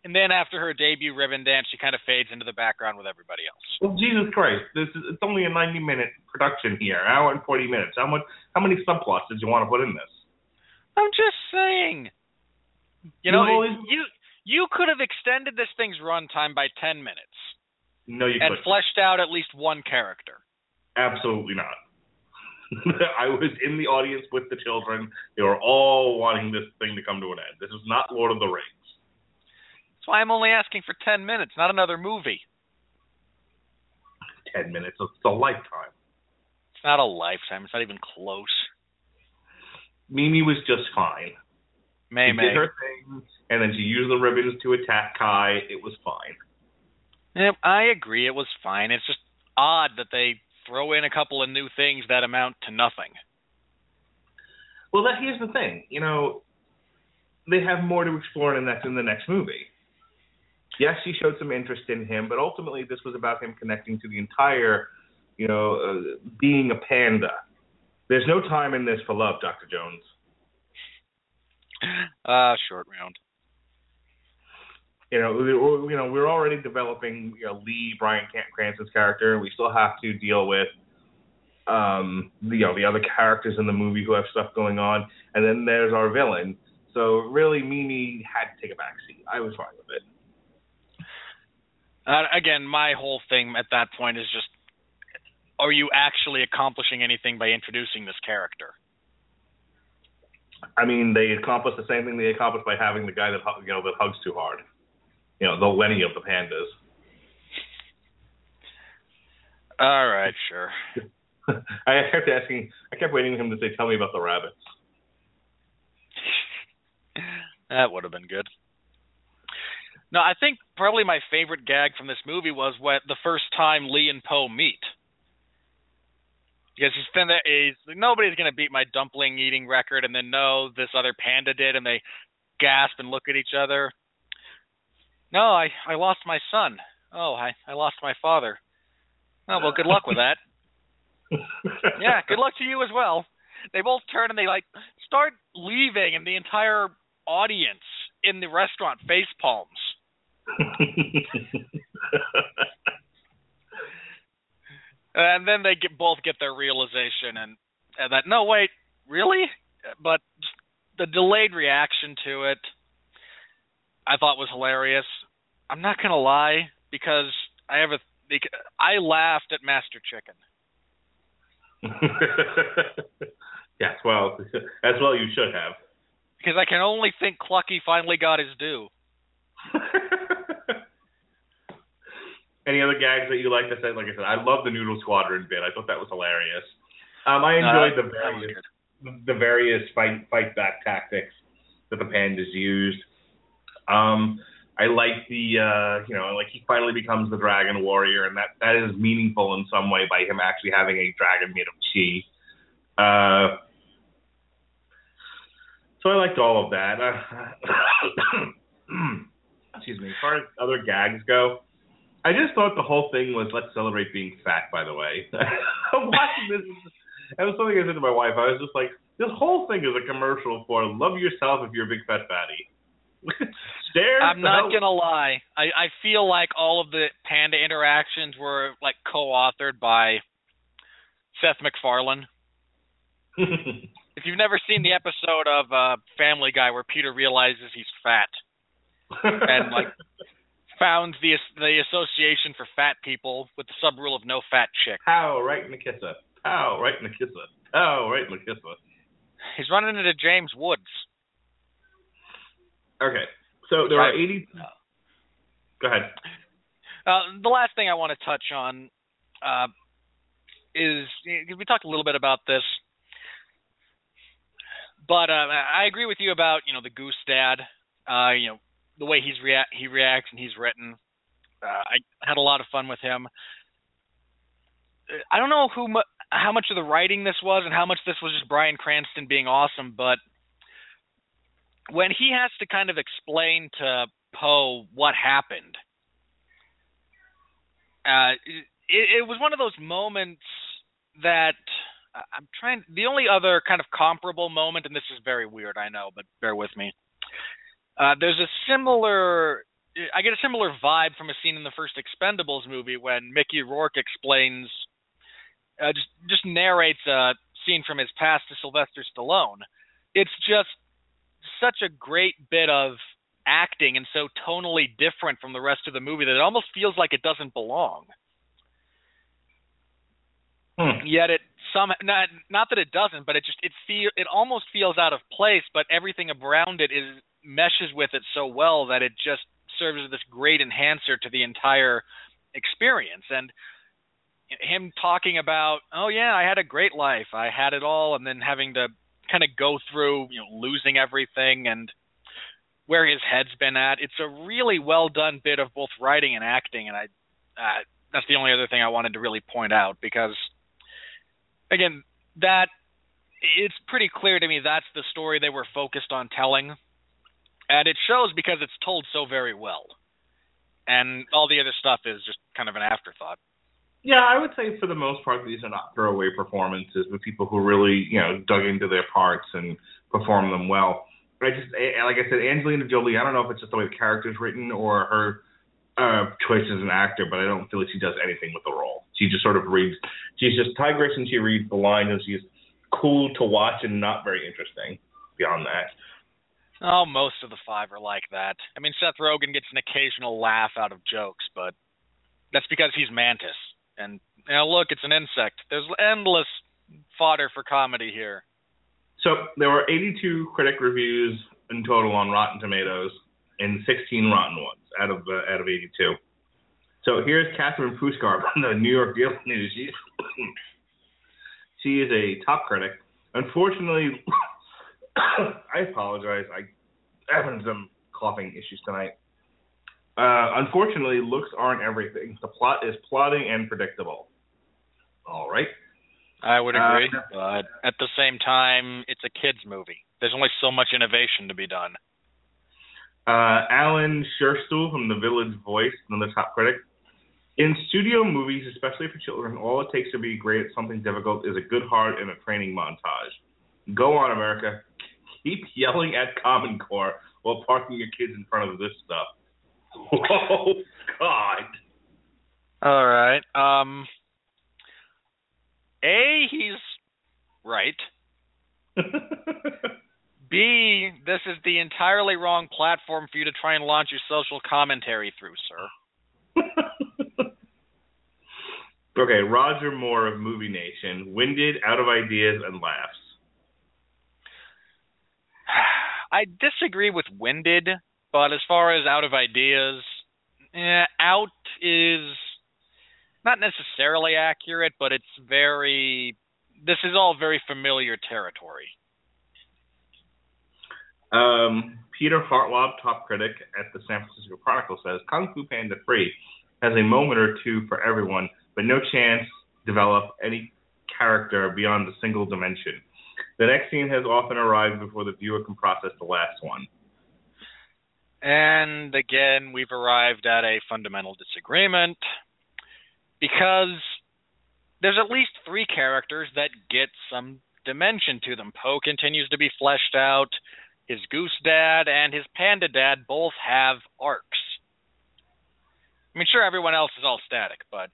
Speaker 2: and then after her debut ribbon dance, she kind of fades into the background with everybody else.
Speaker 3: Well, Jesus Christ, this is it's only a 90 minute production here, an hour and 40 minutes. How much? How many subplots did you want to put in this?
Speaker 2: I'm just saying. You know,
Speaker 3: always-
Speaker 2: you you could have extended this thing's runtime by 10 minutes
Speaker 3: No, you
Speaker 2: and
Speaker 3: couldn't.
Speaker 2: fleshed out at least one character.
Speaker 3: Absolutely not. [LAUGHS] I was in the audience with the children. They were all wanting this thing to come to an end. This is not Lord of the Rings.
Speaker 2: That's why I'm only asking for 10 minutes, not another movie.
Speaker 3: 10 minutes. It's a lifetime.
Speaker 2: It's not a lifetime. It's not even close.
Speaker 3: Mimi was just fine.
Speaker 2: May
Speaker 3: she
Speaker 2: May.
Speaker 3: did her thing, and then she used the ribbons to attack Kai. It was fine.
Speaker 2: Yeah, I agree. It was fine. It's just odd that they throw in a couple of new things that amount to nothing.
Speaker 3: Well, that here's the thing. You know, they have more to explore in the next in the next movie. Yes, she showed some interest in him, but ultimately this was about him connecting to the entire, you know, uh, being a panda. There's no time in this for love, Doctor Jones.
Speaker 2: Uh, short round.
Speaker 3: You know, we- you know, we're already developing you know, Li Bryan Cran- Cranston's character. We still have to deal with, um, the, you know, the other characters in the movie who have stuff going on, and then there's our villain. So really, Mimi had to take a backseat. I was fine with it.
Speaker 2: Uh, again, my whole thing at that point is just are you actually accomplishing anything by introducing this character?
Speaker 3: I mean, they accomplished the same thing they accomplished by having the guy that you know that hugs too hard. You know, the Lenny of the pandas.
Speaker 2: All right, sure. [LAUGHS]
Speaker 3: I kept asking. I kept waiting for him to say, "Tell me about the rabbits." [LAUGHS]
Speaker 2: That would have been good. No, I think probably my favorite gag from this movie was what the first time Li and Po meet. Because he's been there, he's like, nobody's gonna beat my dumpling eating record, and then no, this other panda did, and they gasp and look at each other. No, I I lost my son. Oh, I I lost my father. Oh well, good luck with that. [LAUGHS] yeah, good luck to you as well. They both turn and they like start leaving, and the entire audience in the restaurant face palms. [LAUGHS] And then they get both get their realization and, and that no wait, really? But the delayed reaction to it I thought was hilarious. I'm not going to lie because I have a I laughed at Master Chicken. [LAUGHS]
Speaker 3: yes, well, [LAUGHS] as well you should have.
Speaker 2: Because I can only think Clucky finally got his due.
Speaker 3: Any other gags that you like to say? Like I said, I love the Noodle Squadron bit. I thought that was hilarious. Um, I
Speaker 2: Uh,
Speaker 3: enjoyed the various the various fight fight back tactics that the pandas used. Um, I like the uh, you know, like he finally becomes the dragon warrior, and that that is meaningful in some way by him actually having a dragon made of chi. Uh, so I liked all of that. Uh, [COUGHS] excuse me. As far as other gags go, I just thought the whole thing was let's celebrate being fat. By the way, [LAUGHS] I'm watching this. That was something I said to my wife. I was just like, this whole thing is a commercial for love yourself if you're a big fat fatty. [LAUGHS] Stare.
Speaker 2: I'm not gonna lie. I I feel like all of the panda interactions were like co-authored by Seth MacFarlane. [LAUGHS] if you've never seen the episode of uh, Family Guy where Peter realizes he's fat and like founds the the association for fat people with the sub rule of no fat chick.
Speaker 3: Pow, right in the kisser. Pow, right in the kisser. Pow, right in the kisser.
Speaker 2: He's running into James Woods.
Speaker 3: Okay, so there are 80. Go ahead.
Speaker 2: Uh, the last thing I want to touch on uh, is we talked a little bit about this, but uh, I agree with you about you know the Goose Dad. Uh, you know the way he's react he reacts and he's written. Uh, I had a lot of fun with him. I don't know who mu- how much of the writing this was and how much this was just Bryan Cranston being awesome, but when he has to kind of explain to Po what happened, uh, it, it was one of those moments that I'm trying. The only other kind of comparable moment, and this is very weird, I know, but bear with me. Uh, there's a similar. I get a similar vibe from a scene in the first Expendables movie when Mickey Rourke explains, uh, just just narrates a scene from his past to Sylvester Stallone. It's just such a great bit of acting and so tonally different from the rest of the movie that it almost feels like it doesn't belong.
Speaker 3: Hmm.
Speaker 2: Yet it some not not that it doesn't, but it just it feel it almost feels out of place. But everything around it is meshes with it so well that it just serves as this great enhancer to the entire experience. And him talking about, oh yeah, I had a great life, I had it all, and then having to kind of go through, you know, losing everything and where his head's been at. It's a really well done bit of both writing and acting, and I uh, that's the only other thing I wanted to really point out because again, that it's pretty clear to me that's the story they were focused on telling, and it shows because it's told so very well, and all the other stuff is just kind of an afterthought.
Speaker 3: Yeah, I would say for the most part these are not throwaway performances but people who really, you know, dug into their parts and performed them well. I just, like I said, Angelina Jolie. I don't know if it's just the way the character's written or her uh, choice as an actor, but I don't feel like she does anything with the role. She just sort of reads. She's just Ty and She reads the lines and she's cool to watch and not very interesting. Beyond that,
Speaker 2: Oh, most of the five are like that. I mean, Seth Rogen gets an occasional laugh out of jokes, but that's because he's Mantis. And you look, it's an insect. There's endless fodder for comedy here.
Speaker 3: so there were 82 critic reviews in total on Rotten Tomatoes and 16 rotten ones out of uh, out of 82. So here's Catherine Pushkar from the New York Daily News. [COUGHS] She is a top critic. Unfortunately, [COUGHS] I apologize. I having some coughing issues tonight. Uh, unfortunately, looks aren't everything. The plot is plotting and predictable. All right.
Speaker 2: I would
Speaker 3: Uh,
Speaker 2: agree, but at the same time, it's a kids movie. There's only so much innovation to be done.
Speaker 3: Uh, Alan Scherstuhl from The Village Voice, another top critic. In studio movies, especially for children, all it takes to be great at something difficult is a good heart and a training montage. Go on, America. Keep yelling at Common Core while parking your kids in front of this stuff. [LAUGHS] Oh, God.
Speaker 2: All right. Um. A, he's right. [LAUGHS] B, this is the entirely wrong platform for you to try and launch your social commentary through, sir. [LAUGHS]
Speaker 3: okay, Roger Moore of Movie Nation. Winded, out of ideas, and laughs.
Speaker 2: I disagree with winded, but as far as out of ideas, eh, out is not necessarily accurate, but it's very. This is all very familiar territory.
Speaker 3: Um, Peter Hartlaub, top critic at the San Francisco Chronicle, says Kung Fu Panda 3 has a moment or two for everyone, but no chance develop any character beyond a single dimension. The next scene has often arrived before the viewer can process the last one.
Speaker 2: And again, we've arrived at a fundamental disagreement because there's at least three characters that get some dimension to them. Po continues to be fleshed out. His goose dad and his panda dad both have arcs. I mean, sure, everyone else is all static, but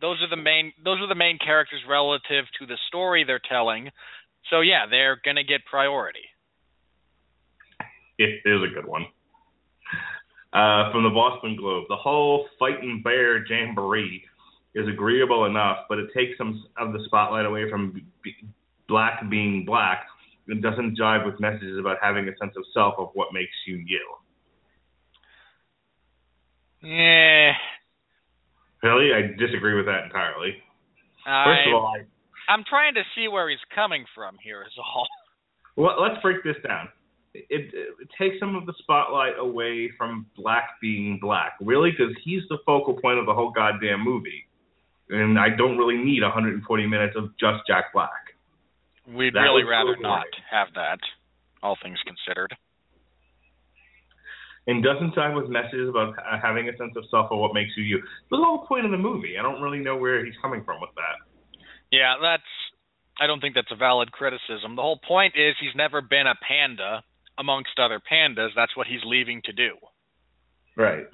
Speaker 2: those are the main those are the main characters relative to the story they're telling. So yeah, they're gonna get priority.
Speaker 3: It is a good one. Uh, from the Boston Globe, the whole fighting bear jamboree is agreeable enough, but it takes some of the spotlight away from b- black being black It doesn't jive with messages about having a sense of self of what makes you you.
Speaker 2: Yeah.
Speaker 3: Really, I disagree with that entirely. First of all, I,
Speaker 2: I'm trying to see where he's coming from here. Is all. [LAUGHS]
Speaker 3: well, let's break this down. It, it, it takes some of the spotlight away from black being black, really, because he's the focal point of the whole goddamn movie, and I don't really need 140 minutes of just Jack Black.
Speaker 2: We'd
Speaker 3: That
Speaker 2: really rather
Speaker 3: so
Speaker 2: not have that. All things considered.
Speaker 3: and doesn't jive with messages about having a sense of self or what makes you you. The whole point of the movie. I don't really know where he's coming from with that.
Speaker 2: Yeah, that's. I don't think that's a valid criticism. The whole point is he's never been a panda amongst other pandas. That's what he's leaving to do.
Speaker 3: Right.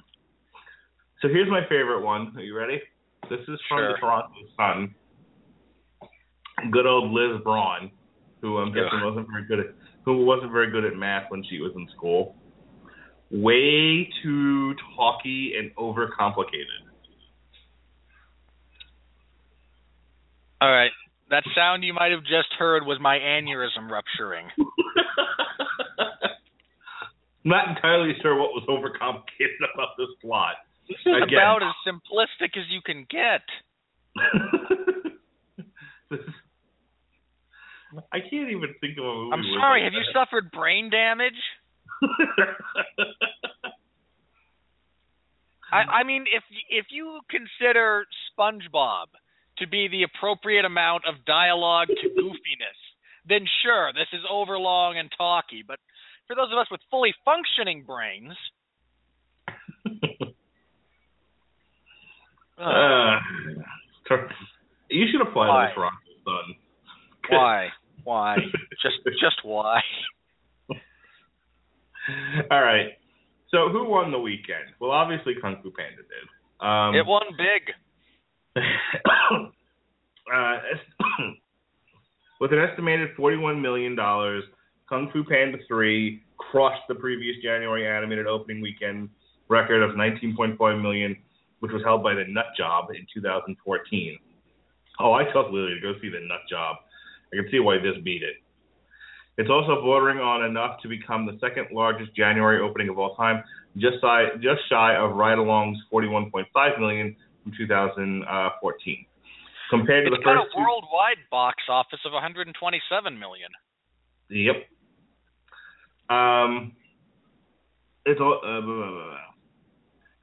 Speaker 3: So here's my favorite one. Are you ready? This is from
Speaker 2: Sure.
Speaker 3: the Toronto Sun. Good old Liz Braun, who um, I'm guessing
Speaker 2: Yeah.
Speaker 3: wasn't very good at who wasn't very good at math when she was in school. Way too talky and overcomplicated.
Speaker 2: All right. That sound you might have just heard was my aneurysm rupturing. [LAUGHS]
Speaker 3: Not entirely sure what was overcomplicated about this plot.
Speaker 2: This is
Speaker 3: Again.
Speaker 2: about as simplistic as you can get. [LAUGHS]
Speaker 3: I can't even think of a movie.
Speaker 2: I'm sorry,
Speaker 3: like
Speaker 2: have you suffered brain damage? [LAUGHS] I, I mean, if if you consider SpongeBob to be the appropriate amount of dialogue to goofiness, then sure, this is overlong and talky. But for those of us with fully functioning brains, [LAUGHS] uh,
Speaker 3: you should apply
Speaker 2: Why?
Speaker 3: to the Toronto Sun.
Speaker 2: why, why, just just why? [LAUGHS]
Speaker 3: All right. So who won the weekend? Well, obviously Kung Fu Panda did. Um,
Speaker 2: it won big. [COUGHS]
Speaker 3: uh, [COUGHS] with an estimated $41 million, Kung Fu Panda 3 crushed the previous January animated opening weekend record of 19.5 million, which was held by The Nut Job in 2014. Oh, I told Lily to go see The Nut Job. I can see why this beat it. It's also bordering on enough to become the second largest January opening of all time, just shy, just shy of Ride Along's 41.5 million from 2014. Compared to
Speaker 2: It's
Speaker 3: the
Speaker 2: got a
Speaker 3: first two,
Speaker 2: worldwide box office of 127 million.
Speaker 3: Yep. Um, it's all, uh, blah, blah, blah,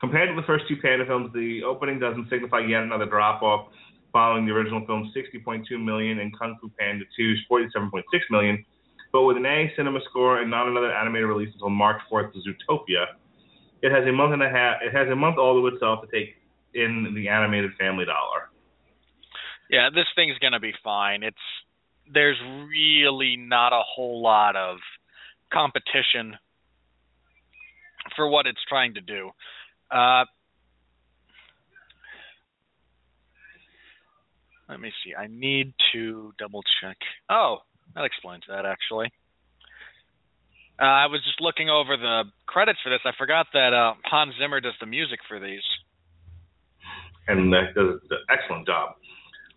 Speaker 3: compared to the first two Panda films. The opening doesn't signify yet another drop off, following the original film's 60.2 million and Kung Fu Panda 2's 47.6 million. But with an A cinema score and not another animated release until March 4th to Zootopia, it has a month and a half. It has a month all to itself to take in the animated Family Dollar.
Speaker 2: Yeah, this thing's gonna be fine. It's there's really not a whole lot of competition for what it's trying to do. Uh, let me see. I need to double check. Oh, that explains that actually. Uh, I was just looking over the credits for this. I forgot that uh, Hans Zimmer does the music for these.
Speaker 3: And that does an excellent job.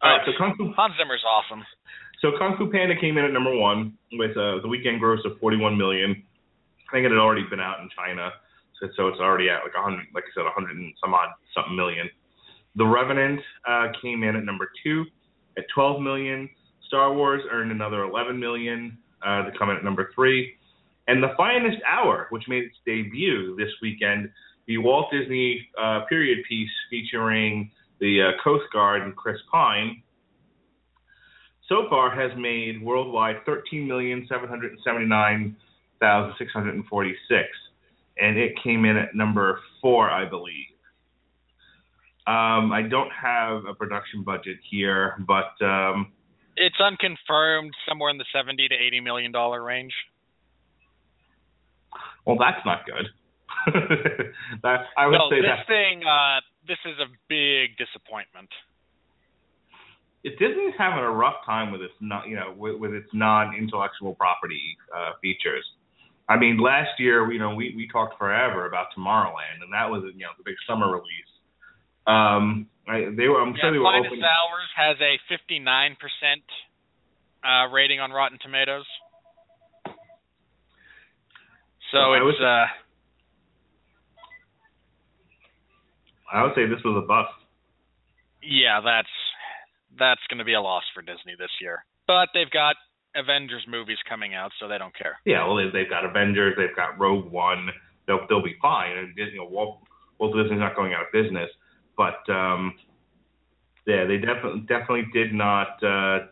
Speaker 3: All right, so Kung Fu
Speaker 2: Hans Zimmer's awesome.
Speaker 3: So Kung Fu Panda came in at number one with uh, the weekend gross of 41 million. I think it had already been out in China, so, so it's already at like 100, like I said, 100 and some odd something million. The Revenant uh, came in at number two at 12 million. Star Wars earned another 11 million uh, to come in at number three. And The Finest Hour, which made its debut this weekend, the Walt Disney uh, period piece featuring the uh, Coast Guard and Chris Pine, so far has made worldwide 13,779,646, and it came in at number four, I believe. Um, I don't have a production budget here, but um,
Speaker 2: It's unconfirmed, somewhere in the seventy to eighty million dollar range.
Speaker 3: well, that's not good. That I would
Speaker 2: no,
Speaker 3: say
Speaker 2: this
Speaker 3: that
Speaker 2: thing, uh, this is a big disappointment.
Speaker 3: It, Disney's having a rough time with its not, you know, with, with its non-intellectual property uh, features. I mean, last year, you know, we we talked forever about Tomorrowland, and that was you know the big summer release. Um, I, they were, I'm
Speaker 2: yeah,
Speaker 3: sure they were
Speaker 2: Finest
Speaker 3: open.
Speaker 2: Hours has a 59% uh, rating on Rotten Tomatoes. So
Speaker 3: Well, I
Speaker 2: it's
Speaker 3: was-
Speaker 2: uh,
Speaker 3: I would say this was a bust.
Speaker 2: yeah, that's that's going to be a loss for Disney this year. But they've got Avengers movies coming out, so they don't care.
Speaker 3: Yeah, well, they, they've got Avengers, they've got Rogue One. They'll they'll be fine. And Disney, you know, Walt, Walt Disney's not going out of business, but um, yeah, they definitely definitely did not uh,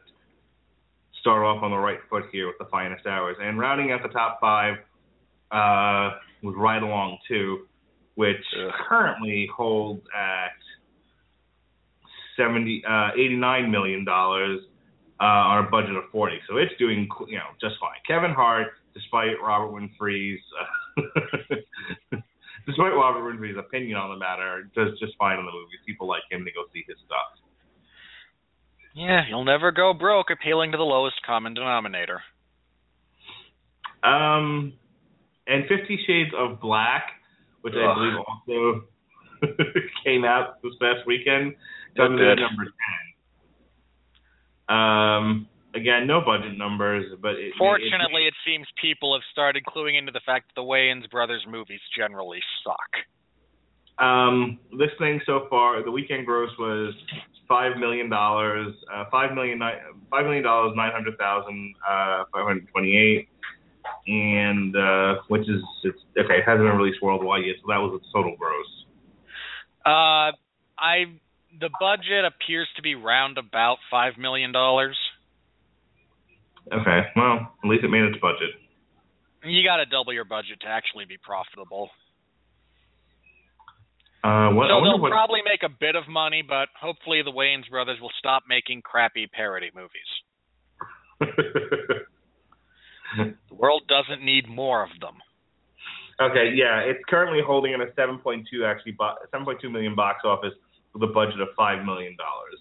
Speaker 3: start off on the right foot here with the finest hours. And rounding out the top five uh, was Ride Along Two, which
Speaker 2: Ugh.
Speaker 3: currently holds at seventy uh, eighty nine million dollars uh, on a budget of 40. So it's doing, you know, just fine. Kevin Hart, despite Robert Winfree's, uh, [LAUGHS] despite Robert Winfree's opinion on the matter, does just fine in the movies. People like him to go see his stuff.
Speaker 2: Yeah, you'll never go broke appealing to the lowest common denominator.
Speaker 3: Um, and Fifty Shades of Black, which I believe also [LAUGHS] came out this past weekend,
Speaker 2: No
Speaker 3: comes in at number 10. Um, again, no budget numbers, but it,
Speaker 2: Fortunately, it seems people have started cluing into the fact that the Wayans brothers movies generally suck.
Speaker 3: Um, this thing so far, the weekend gross was five million dollars, uh, five million nine, five million dollars nine hundred thousand uh, five hundred twenty-eight, and uh, which is it's okay. It hasn't been released worldwide yet, so that was its total gross.
Speaker 2: Uh, I the budget appears to be round about five million dollars.
Speaker 3: Okay, well, at least it made its budget.
Speaker 2: You got to double your budget to actually be profitable.
Speaker 3: Uh, what,
Speaker 2: so they'll
Speaker 3: what,
Speaker 2: probably make a bit of money, but hopefully the Wayans brothers will stop making crappy parody movies. [LAUGHS] [LAUGHS] The world doesn't need more of them.
Speaker 3: okay, yeah, it's currently holding in a seven point two actually, seven point two million box office with a budget of five million dollars,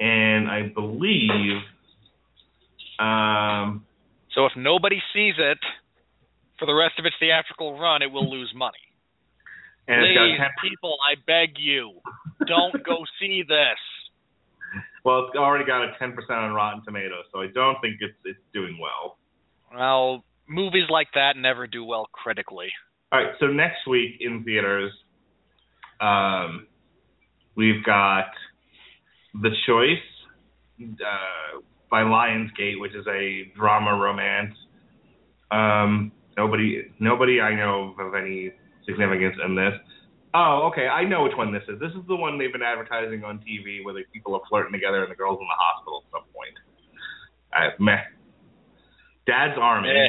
Speaker 3: and I believe. Um,
Speaker 2: So if nobody sees it for the rest of its theatrical run, it will lose money.
Speaker 3: and
Speaker 2: Please,
Speaker 3: 10,
Speaker 2: people, I beg you, don't go see this.
Speaker 3: Well, it's already got a ten percent on Rotten Tomatoes, so I don't think it's it's doing well.
Speaker 2: Well, movies like that never do well critically.
Speaker 3: All right, so next week in theaters, um, we've got The Choice uh, by Lionsgate, which is a drama romance. Um, nobody, nobody I know of any significance in this. Oh, okay, I know which one this is. This is the one they've been advertising on TV where the people are flirting together and the girl's in the hospital at some point. Uh, meh. Dad's Army
Speaker 2: Eh.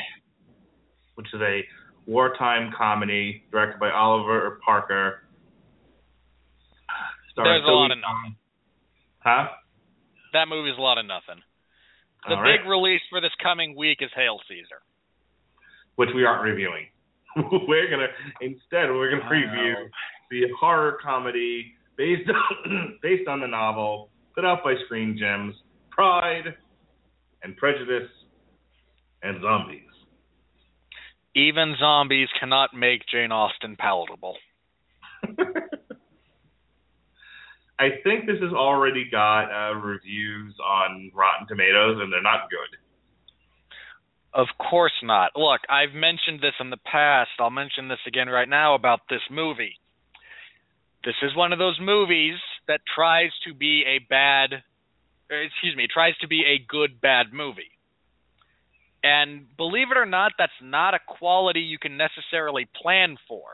Speaker 3: which is a wartime comedy directed by Oliver Parker.
Speaker 2: There's a lot of nothing.
Speaker 3: Huh?
Speaker 2: That movie's a lot of nothing. The
Speaker 3: All right.
Speaker 2: big release for this coming week is Hail Caesar.
Speaker 3: Which we aren't reviewing. [LAUGHS] we're gonna instead we're gonna review the horror comedy based on, [CLEARS THROAT] based on the novel put out by Screen Gems, Pride and Prejudice and Zombies.
Speaker 2: Even zombies cannot make Jane Austen palatable. [LAUGHS]
Speaker 3: I think this has already got uh, reviews on Rotten Tomatoes, and they're not good.
Speaker 2: Of course not. Look, I've mentioned this in the past. I'll mention this again right now about this movie. This is one of those movies that tries to be a bad, excuse me, tries to be a good bad movie. And believe it or not, that's not a quality you can necessarily plan for.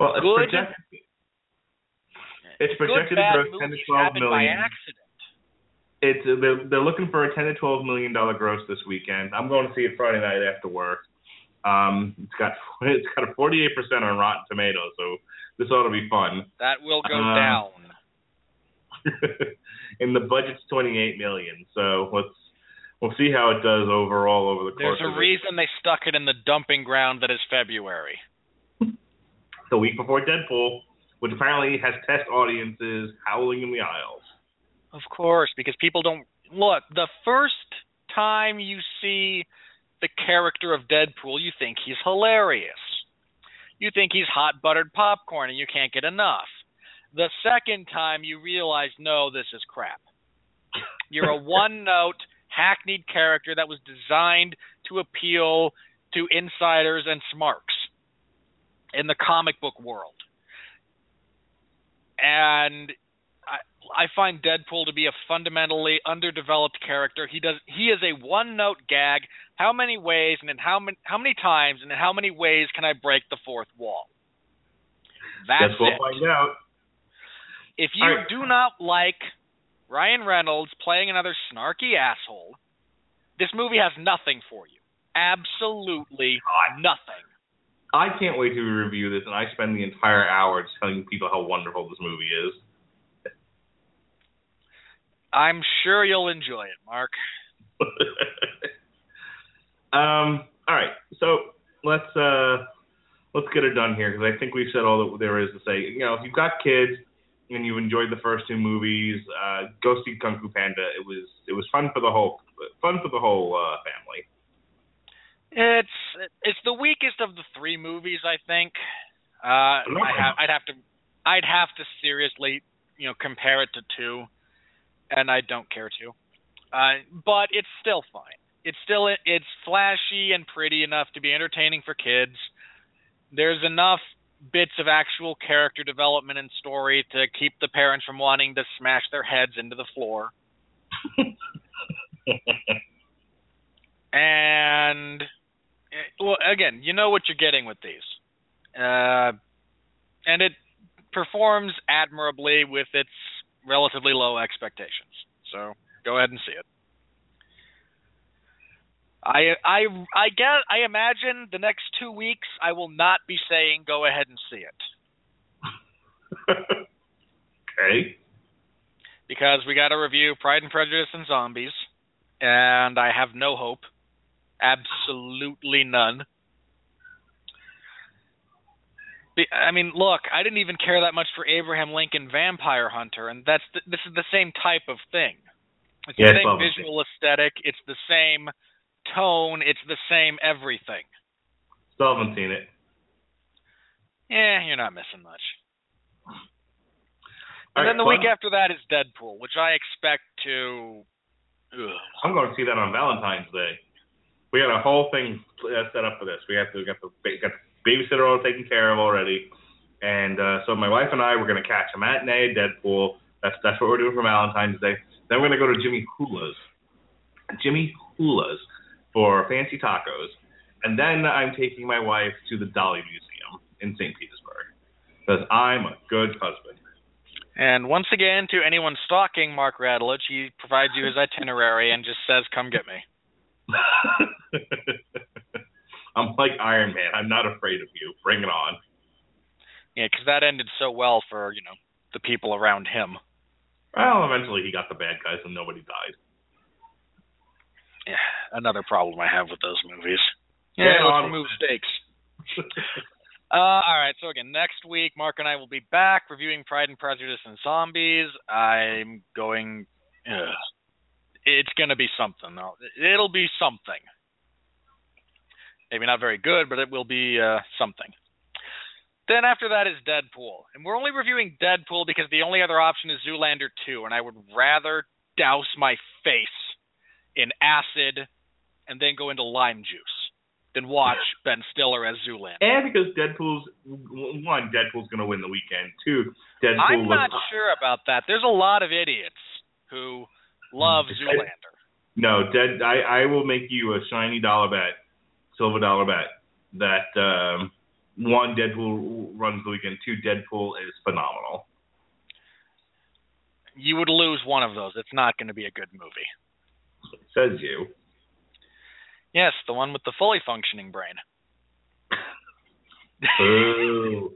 Speaker 3: Well, it's
Speaker 2: Good-
Speaker 3: projected, it's
Speaker 2: good
Speaker 3: projected to gross 10 to
Speaker 2: movies
Speaker 3: 12
Speaker 2: by accident.
Speaker 3: It's they're, they're looking for a 10 to 12 million dollar gross this weekend. I'm going to see it Friday night after work. Um, it's got [LAUGHS] it's got a 48 percent on Rotten Tomatoes, so this ought to be fun.
Speaker 2: That will go
Speaker 3: Uh,
Speaker 2: down. [LAUGHS]
Speaker 3: and the budget's 28 million, so let's we'll see how it does overall over the course
Speaker 2: There's a reason they stuck it in the dumping ground that is February. [LAUGHS]
Speaker 3: the week before Deadpool, which apparently has test audiences howling in the aisles.
Speaker 2: Of course, because people don't look. The first time you see the character of Deadpool, you think he's hilarious. You think he's hot buttered popcorn and you can't get enough. The second time you realize, no, this is crap. You're a [LAUGHS] one note, hackneyed character that was designed to appeal to insiders and smarks in the comic book world. And I, find Deadpool to be a fundamentally underdeveloped character. He does he is a one note gag. How many ways and in how many how many times and in how many ways can I break the fourth wall? That's
Speaker 3: Guess we'll
Speaker 2: it.
Speaker 3: find out.
Speaker 2: If you
Speaker 3: right.
Speaker 2: do not like Ryan Reynolds playing another snarky asshole, this movie has nothing for you. Absolutely nothing.
Speaker 3: I can't wait to review this, and I spend the entire hour just telling people how wonderful this movie is.
Speaker 2: I'm sure you'll enjoy it, Mark. [LAUGHS]
Speaker 3: um. All right. So let's uh let's get it done here because I think we've said all that there is to say. You know, if you've got kids and you enjoyed the first two movies, uh, go see Kung Fu Panda. It was it was fun for the whole fun for the whole uh, family.
Speaker 2: It's it's the weakest of the three movies, I think. Uh, I have, I'd have to I'd have to seriously, you know, compare it to two, and I don't care to. Uh, but it's still fine. It's still it's flashy and pretty enough to be entertaining for kids. There's enough bits of actual character development and story to keep the parents from wanting to smash their heads into the floor. [LAUGHS] and well again you know what you're getting with these uh, and it performs admirably with its relatively low expectations so go ahead and see it I I I get I imagine the next two weeks I will not be saying go ahead and see it [LAUGHS]
Speaker 3: okay.
Speaker 2: because we got to review Pride and Prejudice and Zombies, and I have no hope, absolutely none. Be- I mean, look, I didn't even care that much for Abraham Lincoln Vampire Hunter, and that's the, this is the same type of thing. It's
Speaker 3: Yes,
Speaker 2: the same visual aesthetic, it's the same tone, it's the same everything.
Speaker 3: Still haven't seen it.
Speaker 2: Yeah, you're not missing much. And
Speaker 3: right,
Speaker 2: then the
Speaker 3: fun.
Speaker 2: week after that is Deadpool, which I expect to. Ugh.
Speaker 3: I'm going to see that on Valentine's Day. We got a whole thing set up for this. We have to get the got the babysitter all taken care of already, and uh, so my wife and I we're going to catch a matinee at Deadpool. That's that's what we're doing for Valentine's Day. Then we're going to go to Jimmy Hula's, Jimmy Hula's for fancy tacos, and then I'm taking my wife to the Dali Museum in St. Petersburg because I'm a good husband.
Speaker 2: And once again, to anyone stalking Mark Radulich, he provides you his [LAUGHS] itinerary and just says, "Come get me." [LAUGHS]
Speaker 3: I'm like Iron Man. I'm not afraid of you. Bring it on.
Speaker 2: Yeah, because that ended so well for you know the people around him.
Speaker 3: Well, eventually he got the bad guys and nobody died.
Speaker 2: Yeah, another problem I have with those movies.
Speaker 3: Yeah,
Speaker 2: Yeah, let's remove stakes. [LAUGHS] Uh, all right, so again, next week, Mark and I will be back reviewing Pride and Prejudice and Zombies. I'm going. Ugh, it's going to be something. though. It'll be something. Maybe not very good, but it will be uh, something. Then after that is Deadpool, and we're only reviewing Deadpool because the only other option is Zoolander 2, and I would rather douse my face in acid and then go into lime juice than watch [LAUGHS] Ben Stiller as Zoolander.
Speaker 3: And because Deadpool's one, Deadpool's gonna win the weekend. Two, Deadpool
Speaker 2: I'm not
Speaker 3: was
Speaker 2: sure about that. There's a lot of idiots who love Zoolander.
Speaker 3: no Dead. I I will make you a shiny dollar bet, silver dollar bet that um, one Deadpool runs the weekend. Two, Deadpool is phenomenal.
Speaker 2: You would lose one of those. It's not going to be a good movie.
Speaker 3: Says you.
Speaker 2: Yes, the one with the fully functioning brain. [LAUGHS]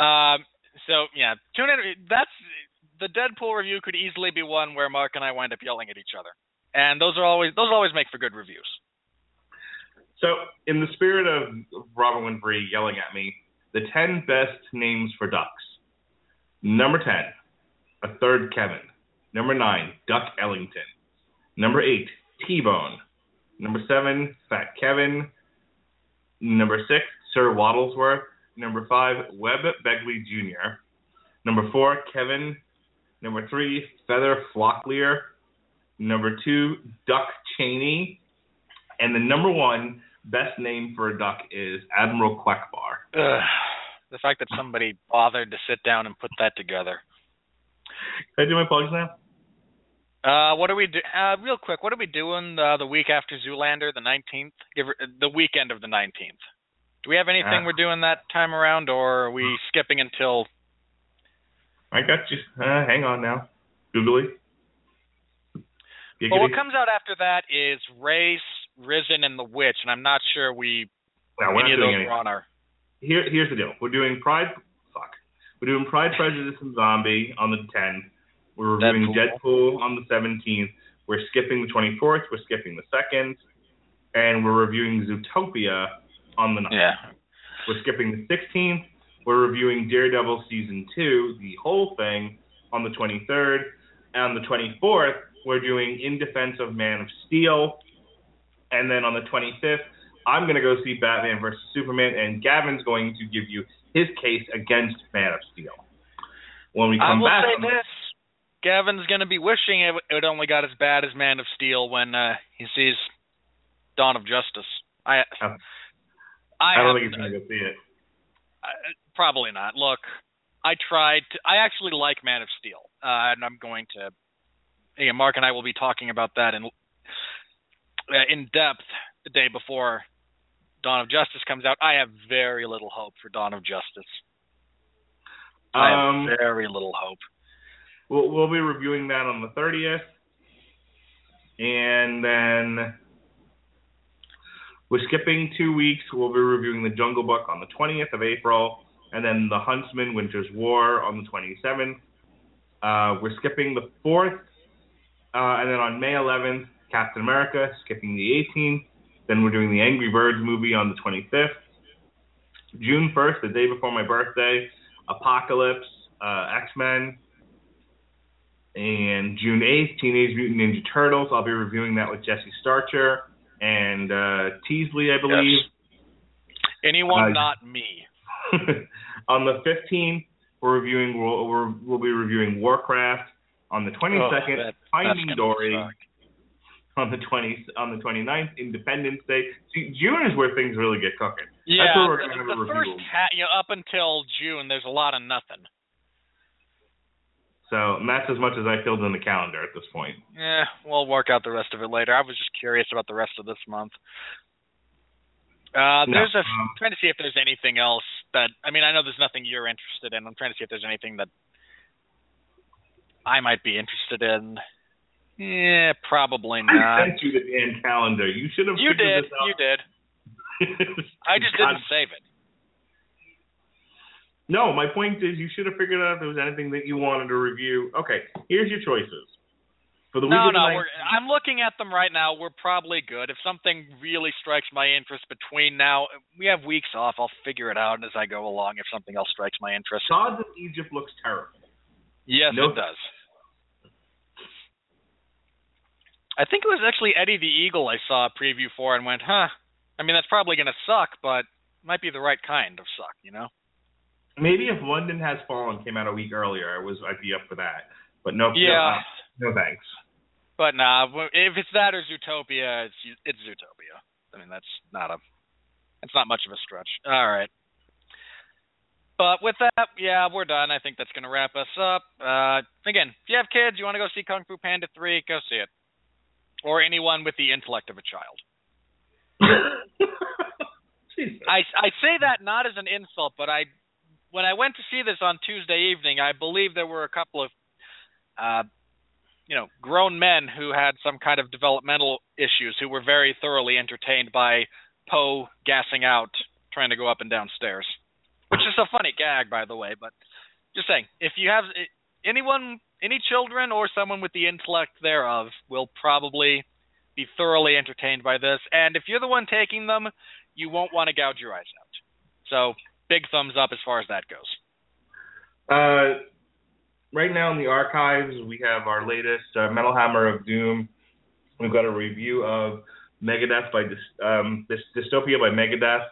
Speaker 2: Um. So yeah, tune in. That's the Deadpool review could easily be one where Mark and I wind up yelling at each other, and those are always those always make for good reviews.
Speaker 3: So, in the spirit of Robert Winfree yelling at me, the 10 best names for ducks. Number 10, a third Kevin. Number 9, Duck Ellington. Number 8, T-Bone. Number 7, Fat Kevin. Number 6, Sir Waddlesworth. Number 5, Webb Begley Jr. Number 4, Kevin. Number 3, Feather Flocklear. Number 2, Duck Cheney. And the number 1 best name for a duck is Admiral Quackbar.
Speaker 2: Ugh, the fact that somebody bothered to sit down and put that together.
Speaker 3: Can I do my plugs now?
Speaker 2: Uh, what are we do? Uh, real quick, what are we doing uh, the week after Zoolander, the nineteenth? Give the weekend of the nineteenth. Do we have anything
Speaker 3: Uh.
Speaker 2: we're doing that time around, or are we skipping until?
Speaker 3: I got you. Uh, hang on now. Googly.
Speaker 2: Well, what comes out after that is Race, Risen, and The Witch, and I'm not sure we
Speaker 3: No, we're
Speaker 2: any
Speaker 3: not
Speaker 2: of
Speaker 3: doing
Speaker 2: those
Speaker 3: anything.
Speaker 2: were on our.
Speaker 3: Here, here's the deal. We're doing Pride. Fuck. We're doing Pride, Prejudice, and Zombie on the 10th. We're reviewing Deadpool, on the 17th. We're skipping the 24th. We're skipping the 2nd. And we're reviewing Zootopia on the 9th.
Speaker 2: Yeah.
Speaker 3: We're skipping the 16th. We're reviewing Daredevil season two, the whole thing, on the 23rd. And on the 24th, we're doing In Defense of Man of Steel. And then on the 25th, I'm going to go see Batman versus Superman, and Gavin's going to give you his case against Man of Steel. When we
Speaker 2: I
Speaker 3: come
Speaker 2: will
Speaker 3: back,
Speaker 2: say this: Gavin's going to be wishing it, it only got as bad as Man of Steel when uh, he sees Dawn of Justice. I,
Speaker 3: Um,
Speaker 2: I,
Speaker 3: I don't think he's going to go see it.
Speaker 2: I- probably not. Look, I tried. To, I actually like Man of Steel, uh, and I'm going to. Again, Mark and I will be talking about that in in depth the day before Dawn of Justice comes out. I have very little hope for Dawn of Justice. I
Speaker 3: Um,
Speaker 2: have very little hope.
Speaker 3: We'll, we'll be reviewing that on the 30th. And then we're skipping two weeks. We'll be reviewing The Jungle Book on the 20th of April. And then The Huntsman Winter's War on the 27th. Uh, we're skipping the 4th. Uh, and then on May 11th, Captain America, skipping the 18th. Then we're doing the Angry Birds movie on the 25th. June 1st, the day before my birthday, Apocalypse, uh, X Men, and June 8th, Teenage Mutant Ninja Turtles. I'll be reviewing that with Jesse Starcher and uh, Teasley, I believe.
Speaker 2: Anyone
Speaker 3: Uh,
Speaker 2: not me. [LAUGHS]
Speaker 3: On the 15th, we're reviewing. We'll, we're, we'll be reviewing Warcraft. On the 22nd,
Speaker 2: Oh, that-
Speaker 3: Finding Dory.
Speaker 2: suck.
Speaker 3: On the 20 on the 29th, Independence Day. See, June is where things really get cooking.
Speaker 2: Yeah,
Speaker 3: That's where we're
Speaker 2: the,
Speaker 3: gonna have
Speaker 2: the
Speaker 3: a review.
Speaker 2: first ha- you know, up until June, there's a lot of nothing.
Speaker 3: So that's as much as I filled in the calendar at this point.
Speaker 2: Yeah, we'll work out the rest of it later. I was just curious about the rest of this month. Uh,
Speaker 3: No,
Speaker 2: there's a
Speaker 3: um,
Speaker 2: trying to see if there's anything else that I mean I know there's nothing you're interested in. I'm trying to see if there's anything that I might be interested in. Yeah, probably not.
Speaker 3: I sent you the damn calendar. You should have.
Speaker 2: You
Speaker 3: figured
Speaker 2: did. You did. [LAUGHS] I just
Speaker 3: God
Speaker 2: didn't save it.
Speaker 3: No, my point is you should have figured out if there was anything that you wanted to review. Okay, here's your choices. For the week
Speaker 2: No,
Speaker 3: the
Speaker 2: no, I'm looking at them right now. We're probably good. If something really strikes my interest between now, we have weeks off. I'll figure it out as I go along. If something else strikes my interest,
Speaker 3: Gods of Egypt looks terrible.
Speaker 2: yes,
Speaker 3: Nope.
Speaker 2: it does. I think it was actually Eddie the Eagle I saw a preview for and went, huh. I mean, that's probably going to suck, but might be the right kind of suck, you know?
Speaker 3: Maybe if London Has Fallen came out a week earlier, I was I'd be up for that. But nope.
Speaker 2: Yeah.
Speaker 3: No, no thanks.
Speaker 2: But nah, if it's that or Zootopia, it's it's Zootopia. I mean, that's not a that's not much of a stretch. All right. But with that, yeah, we're done. I think that's going to wrap us up. Uh, again, if you have kids, you want to go see Kung Fu Panda 3, go see it. Or anyone with the intellect of a child. [LAUGHS] I I say that not as an insult, but I when I went to see this on Tuesday evening, I believe there were a couple of uh you know, grown men who had some kind of developmental issues who were very thoroughly entertained by Po gassing out trying to go up and down stairs. Which is a funny gag by the way, but just saying, if you have anyone any children or someone with the intellect thereof will probably be thoroughly entertained by this and if you're the one taking them you won't want to gouge your eyes out. So big thumbs up as far as that goes.
Speaker 3: Uh, right now in the archives, we have our latest uh, Metal Hammer of Doom. We've got a review of Megadeth by um, Dys- Dystopia by Megadeth.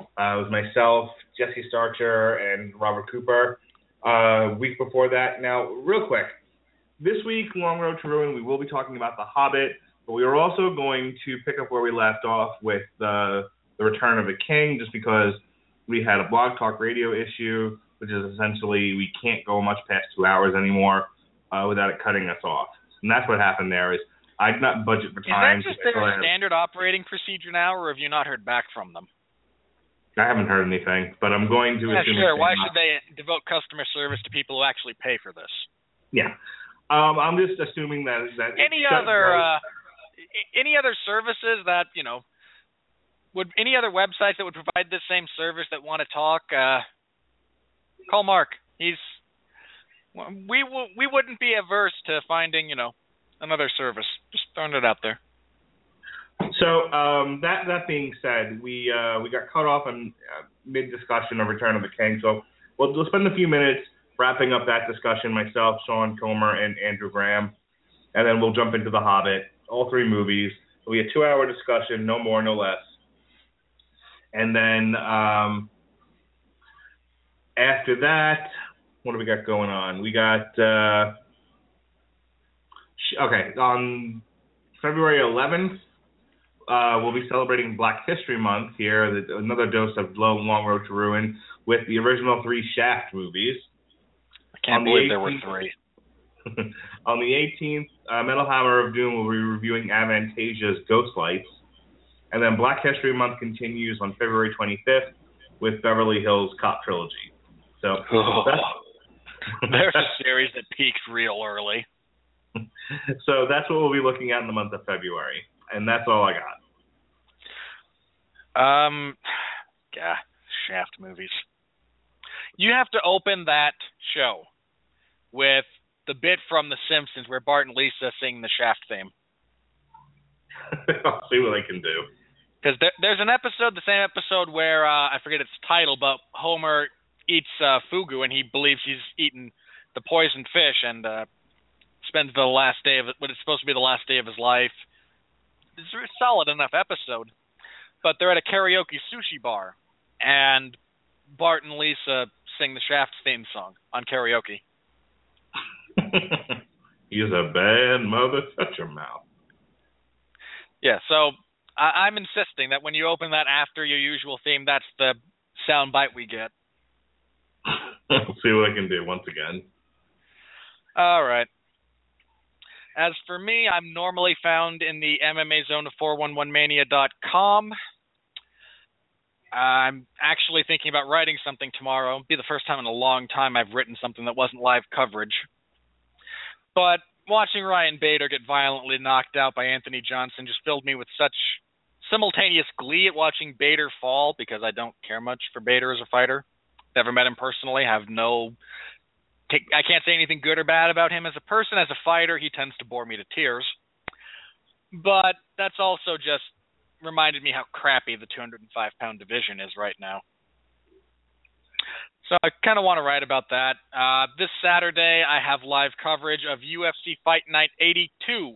Speaker 3: Uh, it was myself, Jesse Starcher, and Robert Cooper. Uh, week before that. Now, real quick, this week, Long Road to Ruin, we will be talking about The Hobbit, but we are also going to pick up where we left off with uh, The Return of the King, just because we had a blog talk radio issue, which is essentially we can't go much past two hours anymore uh, without it cutting us off. And that's what happened there is I did not budget for time.
Speaker 2: Is that just their standard operating procedure now, or have you not heard back from them?
Speaker 3: I haven't heard anything, but I'm going to
Speaker 2: Yeah,
Speaker 3: assume
Speaker 2: sure. Why should they devote customer service to people who actually pay for this?
Speaker 3: Yeah. Um, I'm just assuming that that
Speaker 2: Any other uh, any other services that you know would any other websites that would provide this same service that want to talk? Uh, call Mark. He's we w- we wouldn't be averse to finding you know another service. Just throwing it out there.
Speaker 3: So um, that that being said, we uh, we got cut off in uh, mid discussion of Return of the King. So we'll, we'll spend a few minutes wrapping up that discussion. Myself, Sean Comer, and Andrew Graham, and then we'll jump into The Hobbit. All three movies. It'll be a two hour discussion, no more, no less. And then um, after that, what do we got going on? We got uh, okay on February 11th. Uh, we'll be celebrating Black History Month here. The, another dose of Low Long Road to Ruin with the original three Shaft movies.
Speaker 2: I can't
Speaker 3: On the
Speaker 2: believe there were three. [LAUGHS]
Speaker 3: On the 18th, uh, Metal Hammer of Doom will be reviewing Avantasia's Ghost Lights. And then Black History Month continues on February 25th with Beverly Hills Cop Trilogy. So [LAUGHS] [LAUGHS]
Speaker 2: There's a series that peaks real early.
Speaker 3: so that's what we'll be looking at in the month of February. And that's all I got.
Speaker 2: Um, [SIGHS] yeah, Shaft movies. You have to open that show with the bit from The Simpsons where Bart and Lisa sing the Shaft theme. [LAUGHS]
Speaker 3: I'll see what I can do.
Speaker 2: Because there, there's an episode, the same episode where uh, I forget its title, but Homer eats uh, fugu and he believes he's eaten the poisoned fish and uh, spends the last day of it, what is supposed to be the last day of his life. It's a solid enough episode, but they're at a karaoke sushi bar, and Bart and Lisa sing the Shaft theme song on karaoke. [LAUGHS]
Speaker 3: He's a bad mother. Shut your mouth.
Speaker 2: Yeah, so I, I'm insisting that when you open that after your usual theme, that's the sound bite we get. [LAUGHS]
Speaker 3: I'll see what I can do once again.
Speaker 2: All right. As for me, I'm normally found in the MMA zone of 411mania.com. I'm actually thinking about writing something tomorrow. It'll be the first time in a long time I've written something that wasn't live coverage. But watching Ryan Bader get violently knocked out by Anthony Johnson just filled me with such simultaneous glee at watching Bader fall because I don't care much for Bader as a fighter. Never met him personally, have no take, I can't say anything good or bad about him as a person. As a fighter, he tends to bore me to tears. But that's also just reminded me how crappy the 205 pound division is right now. So I kind of want to write about that. Uh, this Saturday, I have live coverage of UFC Fight Night 82.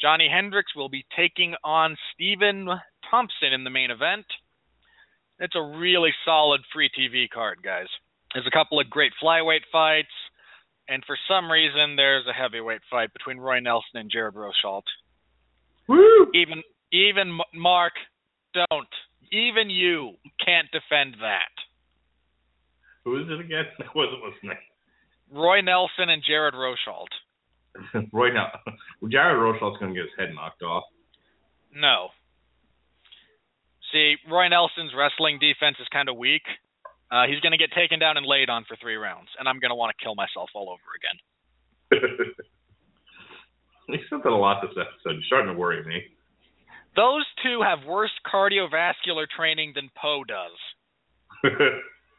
Speaker 2: Johnny Hendricks will be taking on Stephen Thompson in the main event. It's a really solid free TV card, guys. There's a couple of great flyweight fights, and for some reason, there's a heavyweight fight between Roy Nelson and Jared Rosholt.
Speaker 3: Woo!
Speaker 2: Even even Mark, don't. Even you can't defend that.
Speaker 3: Who is it again? [LAUGHS] I wasn't listening.
Speaker 2: Roy Nelson and Jared Rosholt. [LAUGHS]
Speaker 3: Roy now, [LAUGHS] Jared Rosholt's going to get his head knocked off.
Speaker 2: No. See, Roy Nelson's wrestling defense is kind of weak. Uh, he's going to get taken down and laid on for three rounds, and I'm going to want to kill myself all over again.
Speaker 3: he said that a lot this episode. You're starting to worry me.
Speaker 2: Those two have worse cardiovascular training than Po does. [LAUGHS]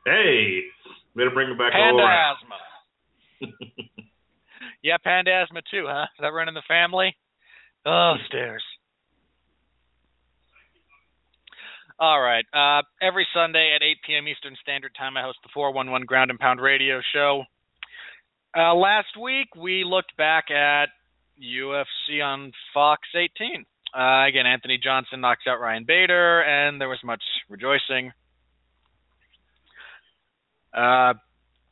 Speaker 3: hey, better bring it back
Speaker 2: Panda asthma. [LAUGHS] yeah, panda asthma too, huh? Is that running the family? Oh, stairs. All right. Uh, every Sunday at 8 p.m. Eastern Standard Time, I host the 411 Ground and Pound Radio Show. Uh, last week, we looked back at UFC on Fox 18. Uh, again, Anthony Johnson knocks out Ryan Bader, and there was much rejoicing. Uh,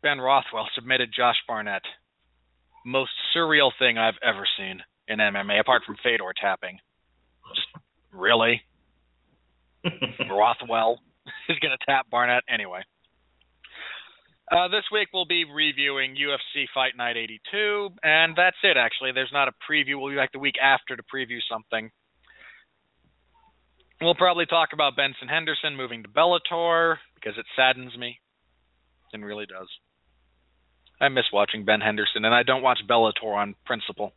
Speaker 2: ben Rothwell submitted Josh Barnett. Most surreal thing I've ever seen in MMA, apart from Fedor tapping. Just really? [LAUGHS] Rothwell is going to tap Barnett anyway. Uh, this week we'll be reviewing UFC Fight Night 82, and that's it. Actually, there's not a preview. We'll be back the week after to preview something. We'll probably talk about Benson Henderson moving to Bellator because it saddens me. It really does. I miss watching Ben Henderson, and I don't watch Bellator on principle.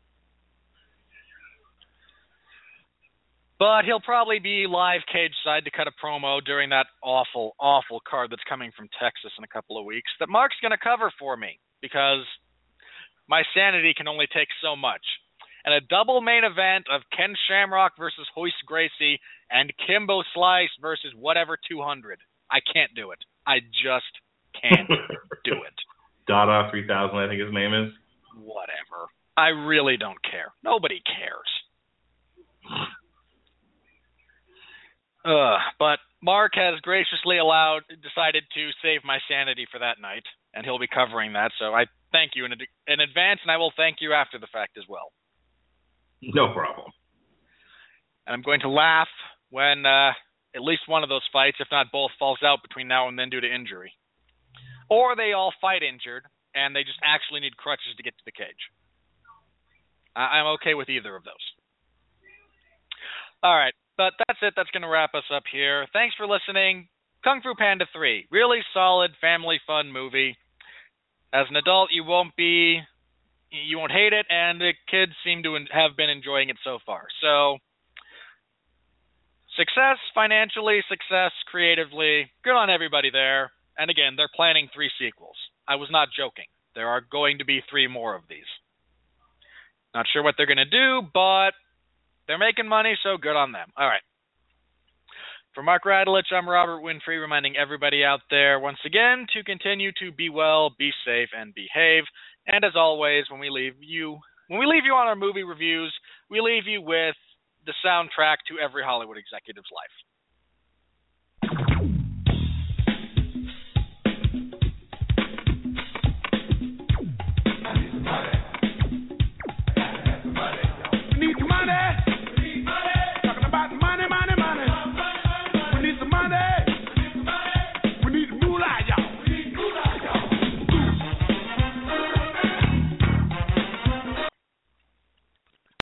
Speaker 2: But he'll probably be live cage side to cut a promo during that awful, awful card that's coming from Texas in a couple of weeks that Mark's going to cover for me because my sanity can only take so much. And a double main event of Ken Shamrock versus Royce Gracie and Kimbo Slice versus whatever 200. I can't do it. I just can't do [LAUGHS] it.
Speaker 3: Dada 3000, I think his name is.
Speaker 2: Whatever. I really don't care. Nobody cares. Uh, but Mark has graciously allowed, decided to save my sanity for that night, and he'll be covering that. So I thank you in, in advance, and I will thank you after the fact as well.
Speaker 3: No problem.
Speaker 2: And I'm going to laugh when uh, at least one of those fights, if not both, falls out between now and then due to injury, or they all fight injured and they just actually need crutches to get to the cage. I- I'm okay with either of those. All right. But that's it. That's going to wrap us up here. Thanks for listening. Kung Fu Panda 3. Really solid family fun movie. As an adult, you won't be you won't hate it and the kids seem to have been enjoying it so far. So success financially, success creatively. Good on everybody there. And again, they're planning 3 sequels. I was not joking. There are going to be 3 more of these. Not sure what they're going to do, but they're making money, so good on them. All right. For Mark Radulich, I'm Robert Winfree, reminding everybody out there once again to continue to be well, be safe, and behave. And as always, when we leave you, when we leave you on our movie reviews, we leave you with the soundtrack to every Hollywood executive's life.